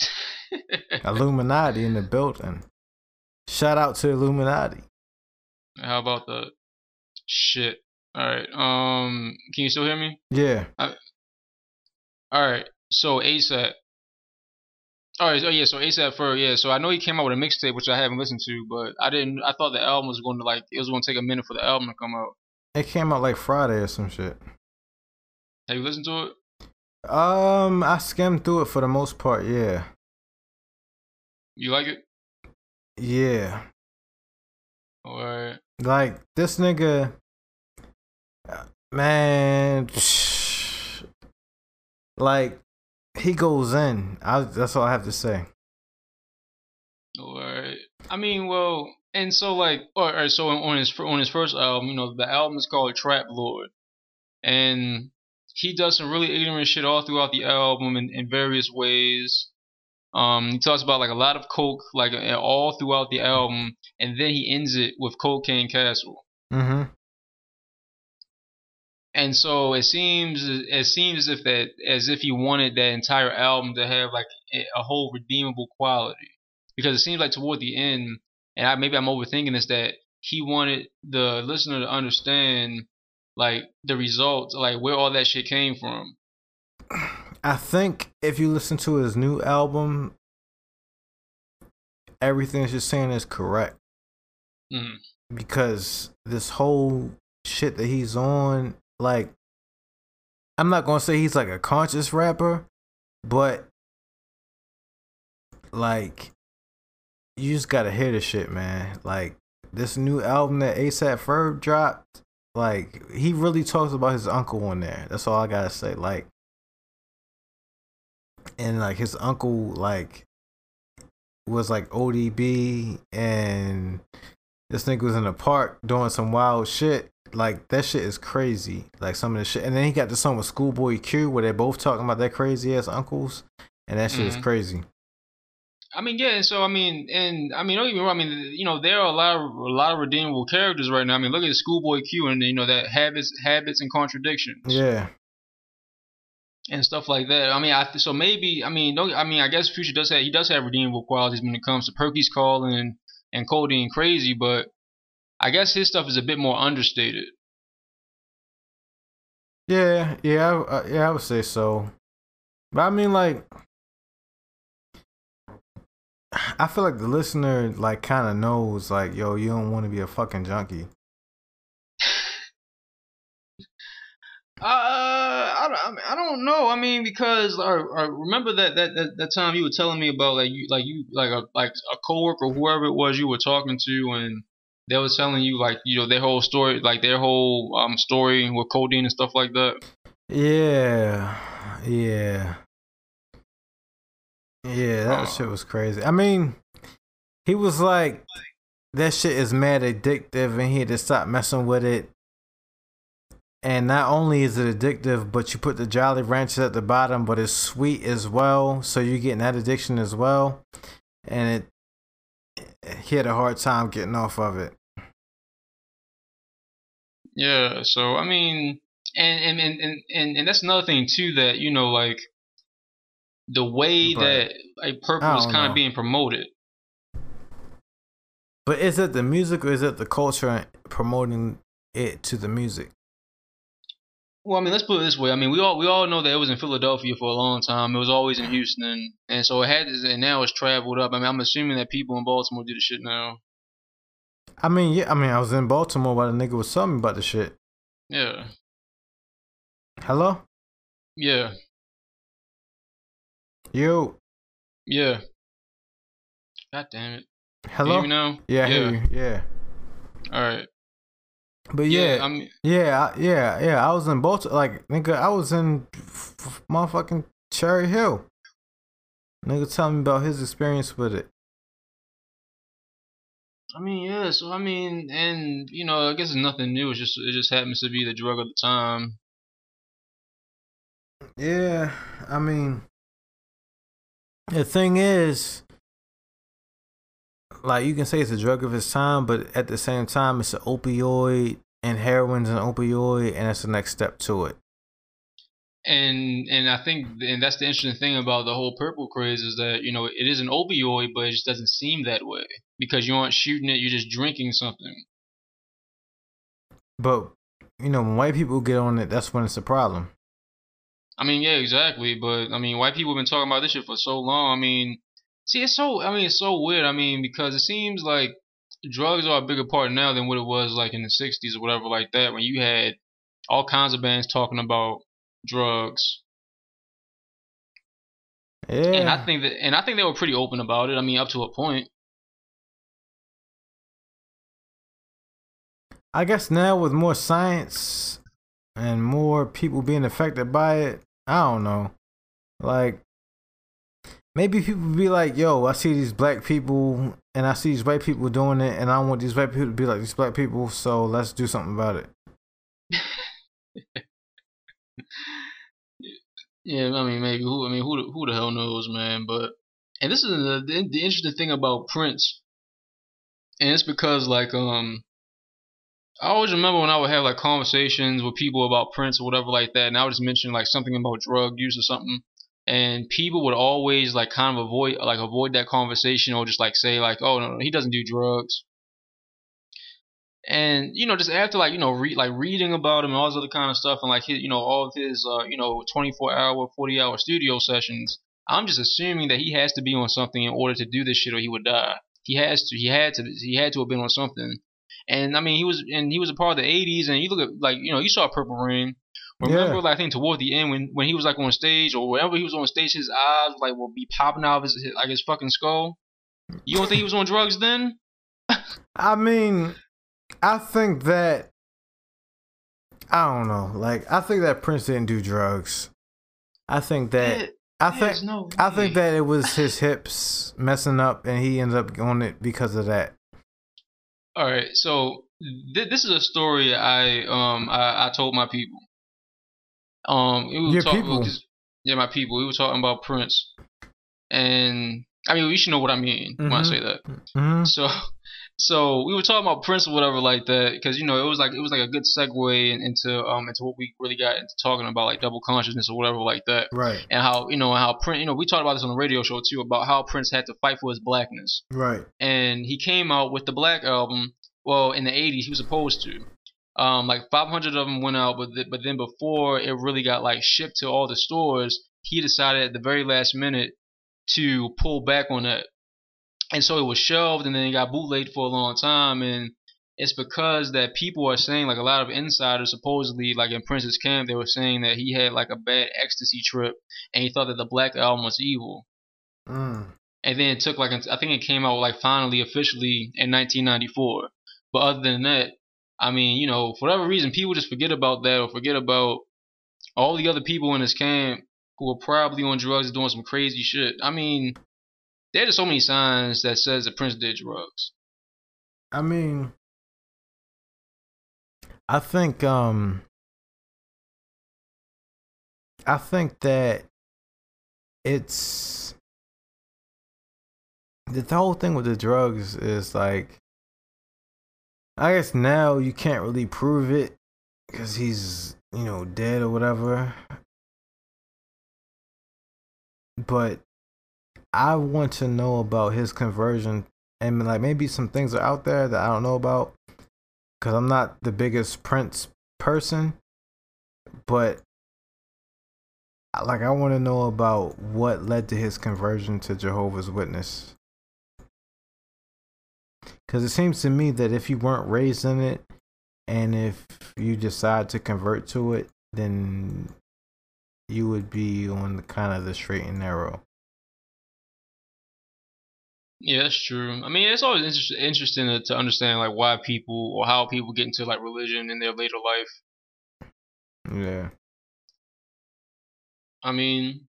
Illuminati in the building. Shout out to Illuminati. How about that? Shit. All right. Um, can you still hear me? Yeah. All right. So ASAP. All right. Oh yeah. So ASAP Ferg yeah. So I know he came out with a mixtape, which I haven't listened to, but I didn't. I thought the album was going to like it was going to take a minute for the album to come out. It came out like Friday or some shit. Have you listened to it? Um, I skimmed through it for the most part, yeah. You like it? Yeah. All right. Like this nigga man like he goes in. I that's all I have to say. All right. I mean, well, and so like, all right. So on his on his first album, you know, the album is called Trap Lord, and he does some really ignorant shit all throughout the album in, in various ways. Um, he talks about like a lot of coke, like all throughout the album, and then he ends it with Cocaine Castle. Mm-hmm. And so it seems it seems as if that as if he wanted that entire album to have like a, whole redeemable quality, because it seems like toward the end, and I, maybe I'm overthinking this, that he wanted the listener to understand like the results, like where all that shit came from. I think if you listen to his new album, everything you're saying is correct. Mhm. Because this whole shit that he's on, like, I'm not gonna say he's like a conscious rapper, but like, you just gotta hear the shit, man. Like this new album that ASAP Ferg dropped, like he really talks about his uncle on there. That's all I gotta say. Like, and like his uncle, like was like ODB, and this nigga was in the park doing some wild shit. Like that shit is crazy. Like some of the shit, and then he got the song with Schoolboy Q where they're both talking about their crazy ass uncles, and that shit mm-hmm. is crazy. I mean, yeah. So I mean, and I mean, don't get me wrong. I mean, you know, there are a lot of a lot of redeemable characters right now. I mean, look at Schoolboy Q and you know that habits, habits and contradictions. Yeah. And stuff like that. I mean, I so maybe I mean, don't I mean, I guess Future does have he does have redeemable qualities when it comes to Perky's Call and and Codeine Crazy, but I guess his stuff is a bit more understated. Yeah, yeah, uh, yeah, I would say so. But I mean, like, I feel like the listener like kind of knows like yo you don't want to be a fucking junkie. Uh, I, I, don't know. I mean, because I, I remember that, that that that time you were telling me about like you like you like a like a coworker, whoever it was you were talking to, and they was telling you like you know their whole story, like their whole um story with codeine and stuff like that. Yeah, yeah. Yeah, that uh, shit was crazy. I mean, he was like, that shit is mad addictive, and he had to stop messing with it. And not only is it addictive, but you put the Jolly Ranchers at the bottom, but it's sweet as well, so you're getting that addiction as well. And it, he had a hard time getting off of it. Yeah, so I mean, and and and and, and that's another thing too that you know like the way but that a purple is kind of being promoted. But is it the music or is it the culture promoting it to the music? Well, I mean, let's put it this way. I mean, we all we all know that it was in Philadelphia for a long time. It was always in Houston, and so it had, and now it's traveled up. I mean, I'm assuming that people in Baltimore do the shit now. I mean, yeah. I mean, I was in Baltimore while the nigga was telling me about the shit. Yeah. Hello. Yeah. You. Yeah. God damn it. Hello. You know? Yeah. Yeah. yeah. All right. But yeah, yeah, I mean, yeah, yeah, yeah. I was in both. Like, nigga, I was in motherfucking Cherry Hill. Nigga, tell me about his experience with it. I mean, yeah. So I mean, and you know, I guess it's nothing new. It's just it just happens to be the drug of the time. Yeah, I mean, the thing is, like you can say it's a drug of its time, but at the same time, it's an opioid, and heroin's an opioid, and it's the next step to it. And and I think and that's the interesting thing about the whole purple craze is that you know it is an opioid, but it just doesn't seem that way because you aren't shooting it; you're just drinking something. But you know, when white people get on it, that's when it's a problem. I mean, yeah, exactly. But I mean, white people have been talking about this shit for so long. I mean, see, it's so. I mean, it's so weird. I mean, because it seems like drugs are a bigger part now than what it was like in the '60s or whatever like that, when you had all kinds of bands talking about drugs. Yeah. And I think that, and I think they were pretty open about it. I mean, up to a point. I guess now with more science and more people being affected by it, I don't know. Like maybe people be like, "Yo, I see these black people and I see these white people doing it, and I want these white people to be like these black people, so let's do something about it." yeah, I mean, maybe who? I mean, who? The, who the hell knows, man? But and this is the, the, the interesting thing about Prince, and it's because like um I always remember when I would have like conversations with people about Prince or whatever like that, and I would just mention like something about drug use or something, and people would always like kind of avoid like avoid that conversation or just like say like, oh no, no he doesn't do drugs. And you know, just after like you know, read like reading about him and all this other kind of stuff, and like his, you know, all of his uh, you know, 24 hour, 40 hour studio sessions, I'm just assuming that he has to be on something in order to do this shit, or he would die. He has to. He had to. He had to have been on something. And I mean, he was and he was a part of the '80s. And you look at like you know, you saw Purple Rain. Remember, yeah. like, I think toward the end when when he was like on stage or whenever he was on stage, his eyes like will be popping out of his like his fucking skull. You don't think he was on drugs then? I mean, I think that I don't know. Like, I think that Prince didn't do drugs. I think that It- I think no I think that it was his hips messing up, and he ended up on it because of that. All right, so th- this is a story I um I, I told my people. Um, we were Your talking- people? 'cause- yeah, my people. We were talking about Prince, and I mean, you should know what I mean when I Mhm. say that. hmm So, so we were talking about Prince or whatever like that because you know it was like it was like a good segue into um into what we really got into talking about like double consciousness or whatever like that. Right, And how you know how Prince you know we talked about this on the radio show too about how Prince had to fight for his blackness right. and he came out with the Black album. Well, in the '80s, he was supposed to. Um, like 500 of them went out, but th- but then before it really got like shipped to all the stores, he decided at the very last minute to pull back on that, and so it was shelved, and then it got bootlegged for a long time, and it's because that people are saying like a lot of insiders supposedly like in Prince's camp they were saying that he had like a bad ecstasy trip, and he thought that the Black album was evil Mm. and then it took like I think it came out like finally officially in 1994. But other than that, I mean, you know, for whatever reason, people just forget about that or forget about all the other people in this camp who were probably on drugs doing some crazy shit. I mean, there are just so many signs that says that Prince did drugs. I mean, I think um, I think that it's the whole thing with the drugs is like, I guess now you can't really prove it because he's you know dead or whatever. But I want to know about his conversion and like maybe some things are out there that I don't know about because I'm not the biggest Prince person, but like I want to know about what led to his conversion to Jehovah's Witness. Because it seems to me that if you weren't raised in it, and if you decide to convert to it, then you would be on the kind of the straight and narrow. Yeah, that's true. I mean, it's always inter- interesting to, to understand like why people or how people get into like religion in their later life. Yeah. I mean,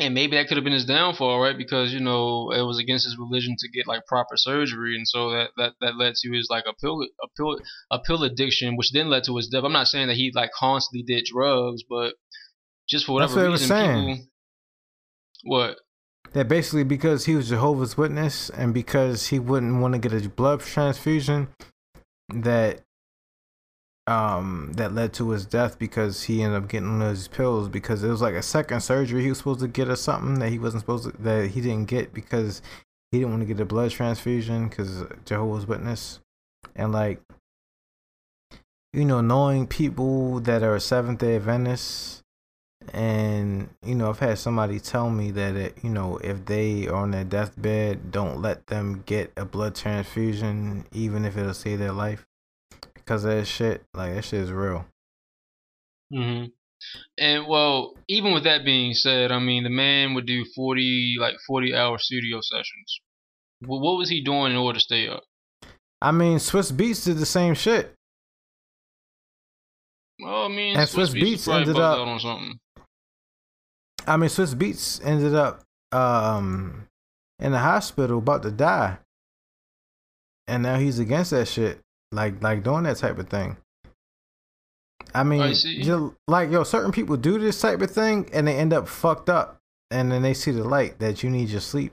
and maybe that could have been his downfall, right? Because you know it was against his religion to get like proper surgery, and so that that that led to his like a pill a pill a pill addiction, which then led to his death. I'm not saying that he like constantly did drugs, but just for whatever what reason, people. What? That basically because he was Jehovah's Witness and because he wouldn't want to get a blood transfusion, that um that led to his death because he ended up getting those pills because it was like a second surgery he was supposed to get or something that he wasn't supposed to that he didn't get because he didn't want to get a blood transfusion because Jehovah's Witness. And like you know knowing people that are Seventh Day Adventists and you know i've had somebody tell me that it, you know if they are on their deathbed don't let them get a blood transfusion even if it'll save their life because that shit like that shit is real Mm-hmm. And well, even with that being said, I mean the man would do forty like forty hour studio sessions. What, what was he doing in order to stay up? i mean Swizz Beatz did the same shit Well, I mean, And Swizz Swizz Beatz Beatz ended up- on something. i mean Swizz Beatz ended up um in the hospital about to die and now he's against that shit like like doing that type of thing i mean I like yo certain people do this type of thing and they end up fucked up and then they see the light that you need your sleep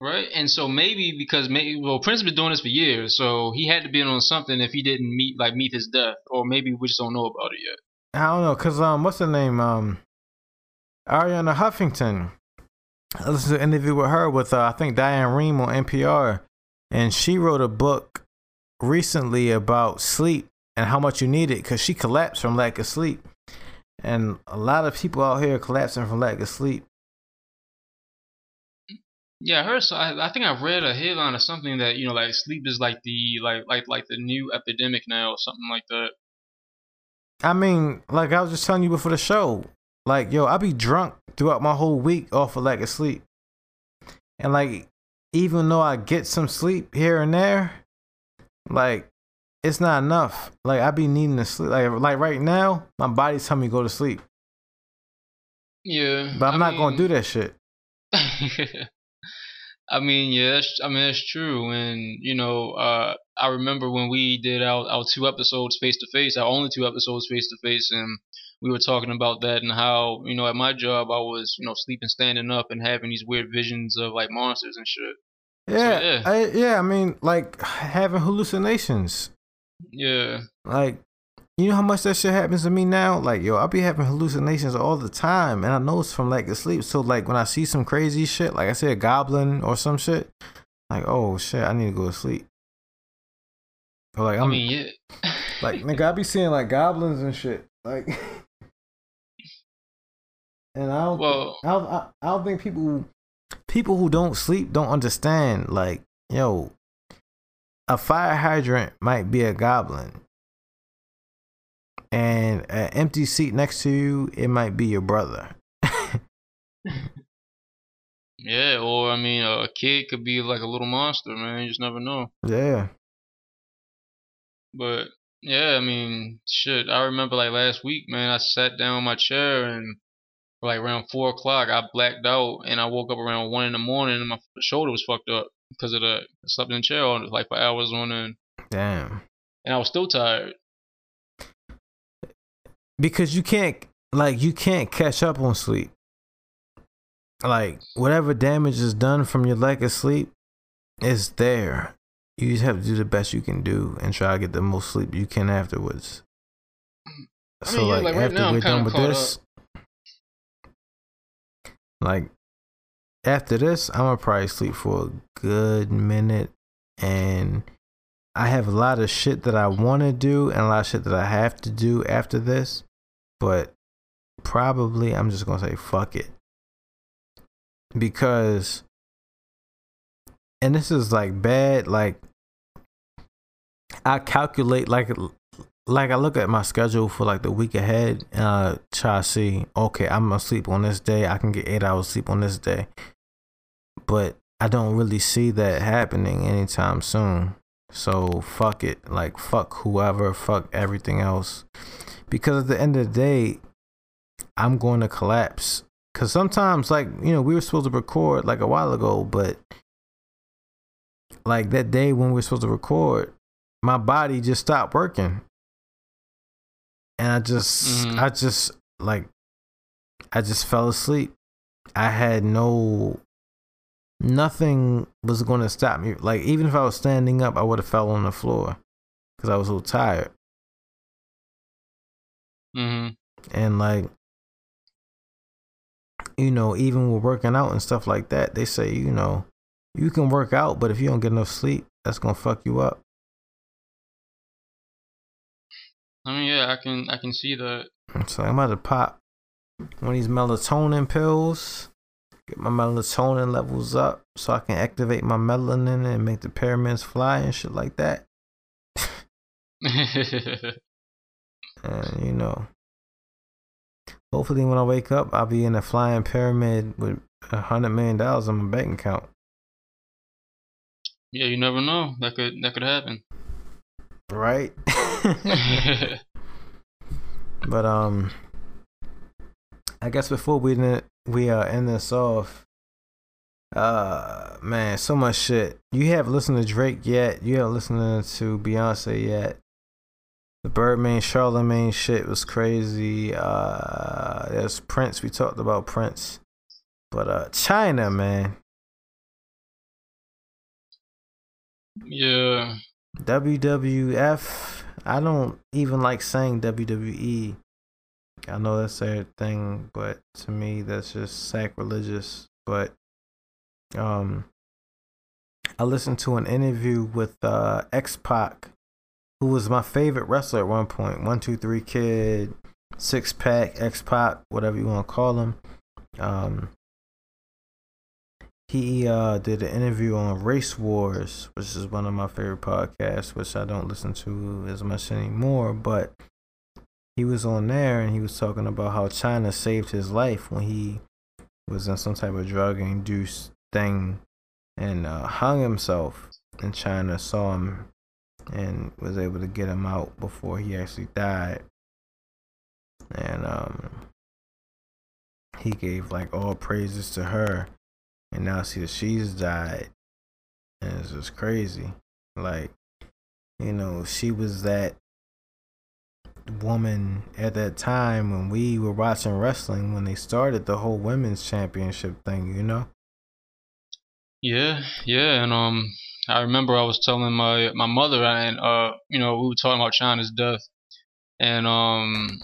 Right, and so maybe because maybe well Prince has been doing this for years, so he had to be on something if he didn't meet like meet his death, or maybe we just don't know about it yet. I don't know, cause um, what's her name? Um, Arianna Huffington. I listened to an interview with her with uh, I think Diane Rehm on NPR, and she wrote a book recently about sleep and how much you need it, cause she collapsed from lack of sleep, and a lot of people out here are collapsing from lack of sleep. Yeah, I heard. So I, I think I've read a headline or something that you know like sleep is like the like like like the new epidemic now, or something like that. I mean, like I was just telling you before the show, like yo, I be drunk throughout my whole week off of lack of sleep, and like even though I get some sleep here and there, like it's not enough. Like I be needing to sleep. Like like right now, my body's telling me go to sleep, Yeah. but I'm I not gonna do that shit. I mean, yeah, that's, I mean that's true, and you know, uh, I remember when we did our, our two episodes face to face, our only two episodes face to face, and we were talking about that and how you know at my job I was you know sleeping standing up and having these weird visions of like monsters and shit. Yeah, oh, yeah. I, yeah. I mean, like having hallucinations. Yeah, Like, you know how much that shit happens to me now? Like, yo, I be having hallucinations all the time, and I know it's from lack of sleep. So, like, when I see some crazy shit, like I say a goblin or some shit, like, oh shit, I need to go to sleep. Or like, i I'm mean, yeah, like, nigga, I be seeing like goblins and shit, like, and I don't, Well- I don't, I, I don't think people, people who don't sleep don't understand. Like, yo, a fire hydrant might be a goblin, and an empty seat next to you, it might be your brother. yeah, or I mean, a kid could be like a little monster, man. You just never know. yeah, But yeah, I mean, shit. I remember like last week, man. I sat down in my chair and like around four o'clock, I blacked out, and I woke up around one in the morning, and my shoulder was fucked up because of the I slept in the chair all like for hours on end, damn. and I was still tired. because you can't like you can't catch up on sleep. Like whatever damage is done from your lack of sleep is there. You just have to do the best you can do and try to get the most sleep you can afterwards. I mean, yeah, like, right now, I'm kinda caught like after this i'm gonna probably sleep for a good minute and i have a lot of shit that i want to do and a lot of shit that i have to do after this but probably i'm just gonna say fuck it. Because and this is like bad like i calculate like like i look at my schedule for like the week ahead and i try to see okay i'm gonna sleep on this day i can get eight hours sleep on this day. But i don't really see that happening anytime soon. So fuck it. Like fuck whoever fuck everything else. Because at the end of the day i'm going to collapse. Because sometimes like you know we were supposed to record like a while ago but like that day when we were supposed to record my body just stopped working and i just Mhm. i just like i just fell asleep. I had no nothing was going to stop me. Like even if i was standing up i would have fell on the floor because i was so tired. Hmm and like you know even with working out and stuff like that they say you know you can work out but if you don't get enough sleep that's gonna fuck you up I mean, yeah, I can I can see that. so i'm about to pop one of these melatonin pills get my melatonin levels up so i can activate my melanin and make the pyramids fly and shit like that and you know hopefully when i wake up i'll be in a flying pyramid with a hundred million dollars on my bank account yeah, you never know. That could that could happen. right but um i guess before we we uh end this off uh man so much shit. You have listened to drake yet. You haven't listened to beyonce yet. The birdman charlemagne shit was crazy. Uh there's prince. We talked about prince. But uh Chyna man. Yeah, WWF. I don't even like saying WWE. I know that's their thing, but to me that's just sacrilegious. But um I listened to an interview with uh X Pac, who was my favorite wrestler at one point. One two three kid, six pack, X Pac, whatever you want to call him. Um he uh, did an interview on Race Wars, which is one of my favorite podcasts, which I don't listen to as much anymore. But he was on there and he was talking about how Chyna saved his life when he was in some type of drug induced thing and uh, hung himself. And Chyna saw him and was able to get him out before he actually died. And um, he gave like all praises to her, and now see she's died, and it's just crazy. Like, you know, she was that woman at that time when we were watching wrestling when they started the whole women's championship thing, you know? Yeah, yeah, and um, I remember I was telling my my mother and uh, you know, we were talking about Chyna's death, and um,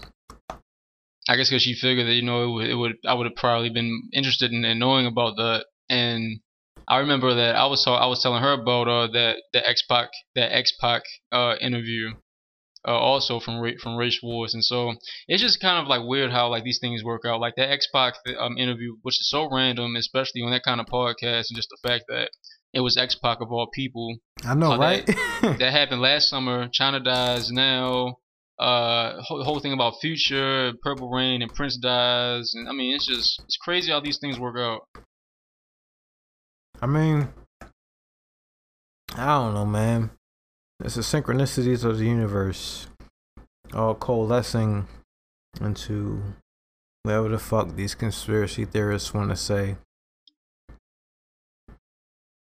I guess because she figured that you know it would, it would I would have probably been interested in, in knowing about that, and I remember that I was I was telling her about uh that the X Pac that X Pac uh interview uh, also from from Race Wars, and so it's just kind of like weird how like these things work out. Like that X Pac um, interview, which is so random, especially on that kind of podcast, and just the fact that it was X Pac of all people. I know, right? That, that, happened last summer. Chyna dies now. Uh, whole, whole thing about Future, Purple Rain, and Prince dies, and I mean, it's just it's crazy how these things work out. I mean, I don't know, man. It's the synchronicities of the universe all coalescing into whatever the fuck these conspiracy theorists want to say.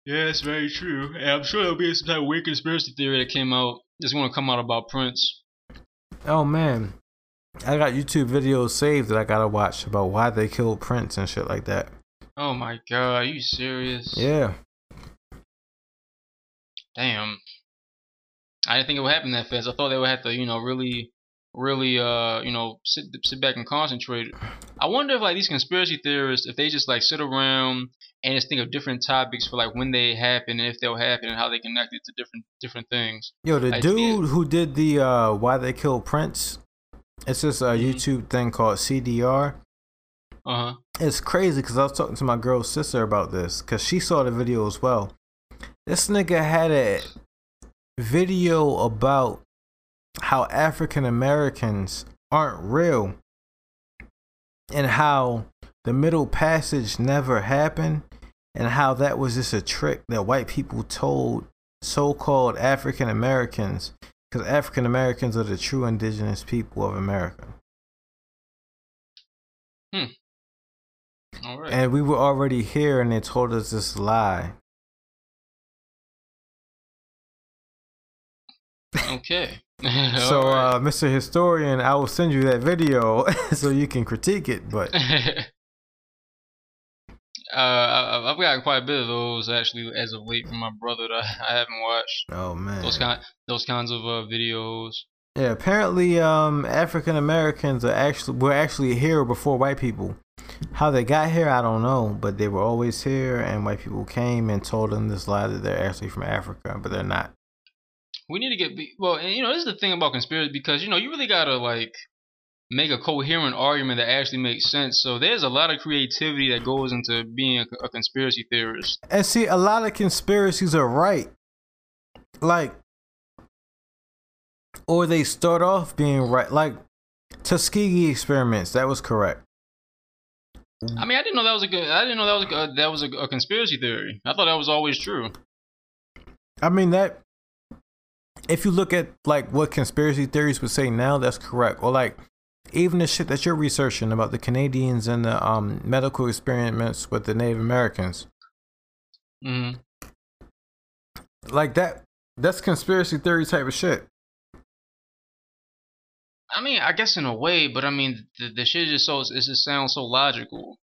Yeah, it's very true. And I'm sure there'll be some type of weird conspiracy theory that came out. That's going to come out about Prince. Oh man, I got YouTube videos saved that I gotta watch about why they killed Prince and shit like that. Oh my god, are you serious? Yeah. Damn. I didn't think it would happen that fast. I thought they would have to, you know, really, really, uh, you know, sit sit back and concentrate. I wonder if like these conspiracy theorists, if they just like sit around and just think of different topics for like when they happen and if they'll happen and how they connect it to different different things. Yo, the Like, dude yeah. who did the uh why they killed Prince, it's this uh, Mhm. YouTube thing called CDR. Uh huh. It's crazy because I was talking to my girl's sister about this because she saw the video as well. This nigga had a video about how African Americans aren't real and how the Middle Passage never happened and how that was just a trick that white people told so called African Americans because African Americans are the true indigenous people of America. All right. And we were already here and they told us this lie. okay. So, All right. uh, Mr. Historian, I will send you that video so you can critique it. But uh, I've got quite a bit of those actually as of late from my brother that I haven't watched. oh man, Those kind, those kinds of uh, videos. yeah. Apparently, um, African Americans are actually were actually here before white people. How they got here, I don't know, but they were always here, and white people came and told them this lie that they're actually from Africa, but they're not. We need to get well, and you know, this is the thing about conspiracy because you know you really gotta like make a coherent argument that actually makes sense. So there's a lot of creativity that goes into being a, a conspiracy theorist. And see, a lot of conspiracies are right. Like, or they start off being right. Like, Tuskegee experiments, that was correct. I mean, I didn't know that was a good. I didn't know that was a, uh, that was a, a conspiracy theory. I thought that was always true. I mean, that, if you look at, like, what conspiracy theories would say now, that's correct. Or, like, even the shit that you're researching about the Canadians and the um, medical experiments with the Native Americans. hmm Like, that, that's conspiracy theory type of shit. I mean, I guess in a way, but I mean, the, the shit just so it just sounds so logical.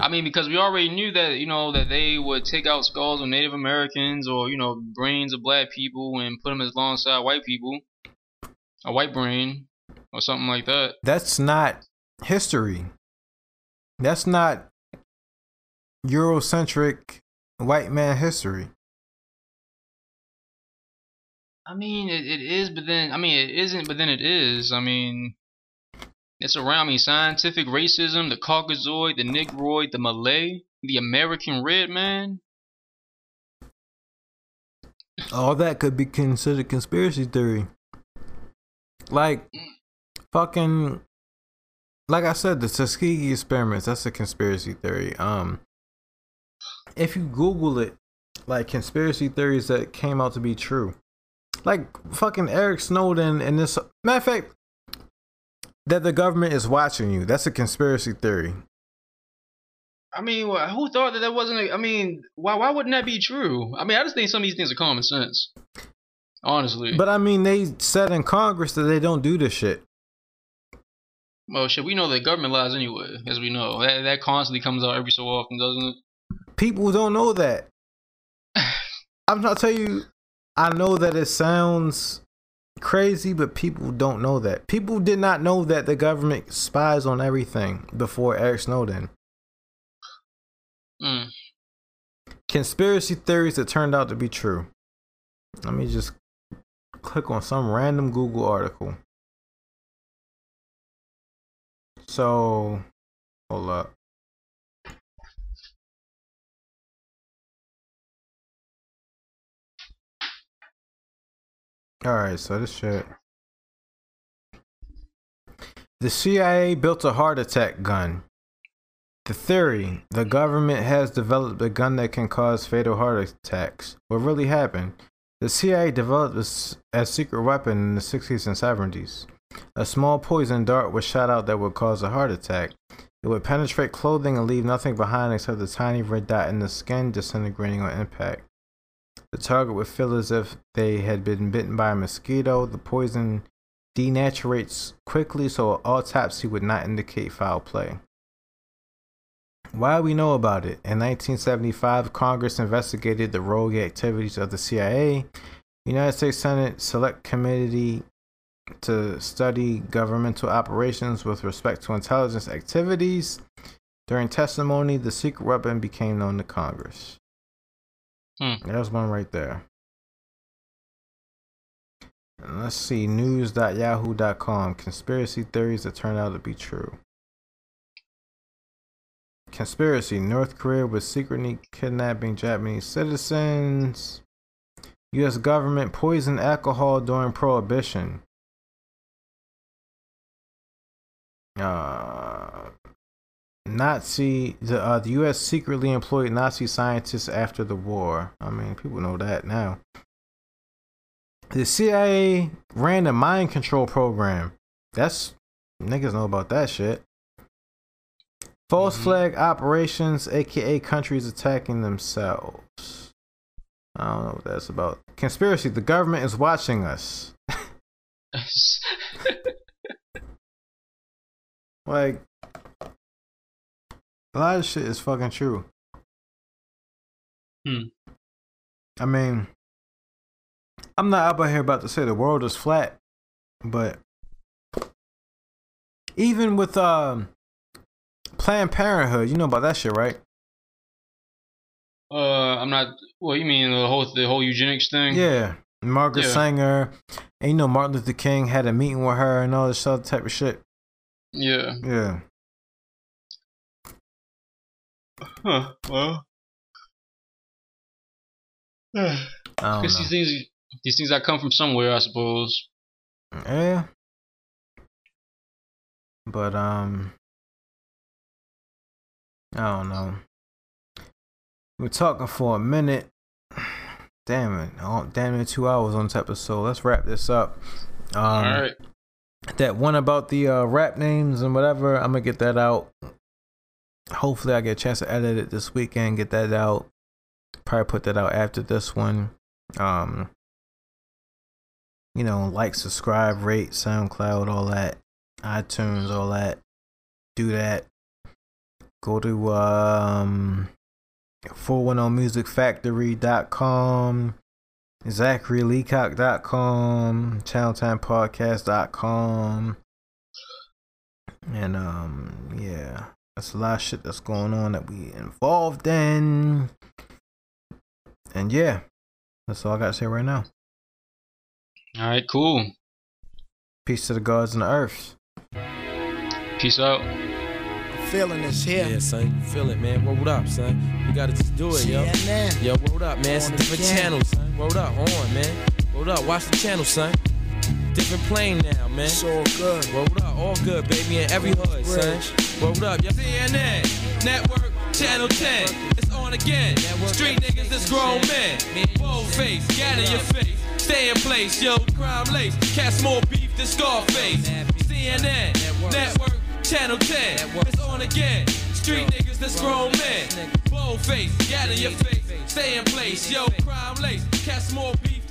I mean, because we already knew that you know that they would take out skulls of Native Americans or you know brains of black people and put them alongside white people, a white brain or something like that. that's not history. That's not Eurocentric white man history. I mean, it, it is, but then I mean, it isn't, but then it is. I mean, it's around me. Scientific racism, the Caucasoid, the Negroid, the Malay, the American Red Man. All that could be considered conspiracy theory. Like fucking like I said, the Tuskegee experiments, that's a conspiracy theory. Um if you Google it, like conspiracy theories that came out to be true. Like fucking Eric Snowden and this matter of fact that the government is watching you. That's a conspiracy theory. I mean, who thought that that wasn't? A, I mean, why why wouldn't that be true? I mean, I just think some of these things are common sense. Honestly, But I mean, they said in Congress that they don't do this shit. well, shit, we know that government lies anyway, as we know. That that constantly comes out every so often, doesn't it? People don't know that. I'm not telling you. I know that it sounds crazy, but people don't know that. People did not know that the government spies on everything before Eric Snowden. Mm. Conspiracy theories that turned out to be true. Let me just click on some random Google article. So, hold up. Alright, so this shit. The CIA built a heart attack gun. The theory the government has developed a gun that can cause fatal heart attacks. What really happened? The CIA developed as secret weapon in the 60s and 70s. A small poison dart was shot out that would cause a heart attack. It would penetrate clothing and leave nothing behind except a tiny red dot in the skin disintegrating on impact. The target would feel as if they had been bitten by a mosquito. The poison denaturates quickly, so an autopsy would not indicate foul play. Why we know about it? In 1975, Congress investigated the rogue activities of the CIA. United States Senate Select Committee to study governmental operations with respect to intelligence activities. During testimony, the secret weapon became known to Congress. Hmm. There's one right there. And let's see, news.yahoo.com. Conspiracy theories that turn out to be true. Conspiracy North Korea was secretly kidnapping Japanese citizens. U.S. government poisoned alcohol during Prohibition. Uh, Nazi the uh, the U.S. secretly employed Nazi scientists after the war. I mean, people know that now. The CIA ran a mind control program. That's niggas know about that shit. False Mhm. flag operations, aka countries attacking themselves. I don't know what that's about. Conspiracy. The government is watching us. Like, a lot of shit is fucking true. Hmm. I mean, I'm not up here about to say the world is flat, but even with um Planned Parenthood, you know about that shit, right? uh, I'm not. What you mean the whole the whole eugenics thing? Yeah, Margaret Yeah. Sanger, and you know Martin Luther King had a meeting with her and all this other type of shit. Yeah. Yeah, Huh. Well. Know. these things these things that come from somewhere, I suppose. Yeah. But um I don't know. We're talking for a minute. Damn it. Oh, damn it, two hours on this episode. Let's wrap this up. Um All right. that one about the uh rap names and whatever, I'm gonna get that out. Hopefully I get a chance to edit it this weekend, get that out. Probably put that out after this one. Um you know, like, subscribe, rate, SoundCloud, all that, iTunes, all that. Do that. Go to um 410musicfactory.com, ZacharyLeacock.com, ChannelTimePodcast.com. And um yeah, that's a lot of shit that's going on that we involved in. And yeah, that's all I gotta say right now. All right. Cool. Peace to the gods and the earth. Peace out. Feeling is here. Yeah, son, feel it, man. What up, son? You gotta just do it, yo. CNN. Yo, what up, man? It's a On different again. channel, son. What up, on, man? What up? Watch the channel, son. Different plane now, man. It's all good. What up? All good, baby, in every hood, son. What up? Yo, CNN Network Channel 10. It's on again. Street niggas, this grown men. Bold face, gat in your face. Stay in place, yo, crime lace. Cast more beef than Scarface. CNN, Network, Channel 10. It's on again. Street niggas, this grown men. Bold face, gat in your face. Stay in place, yo, crime lace. Cast more beef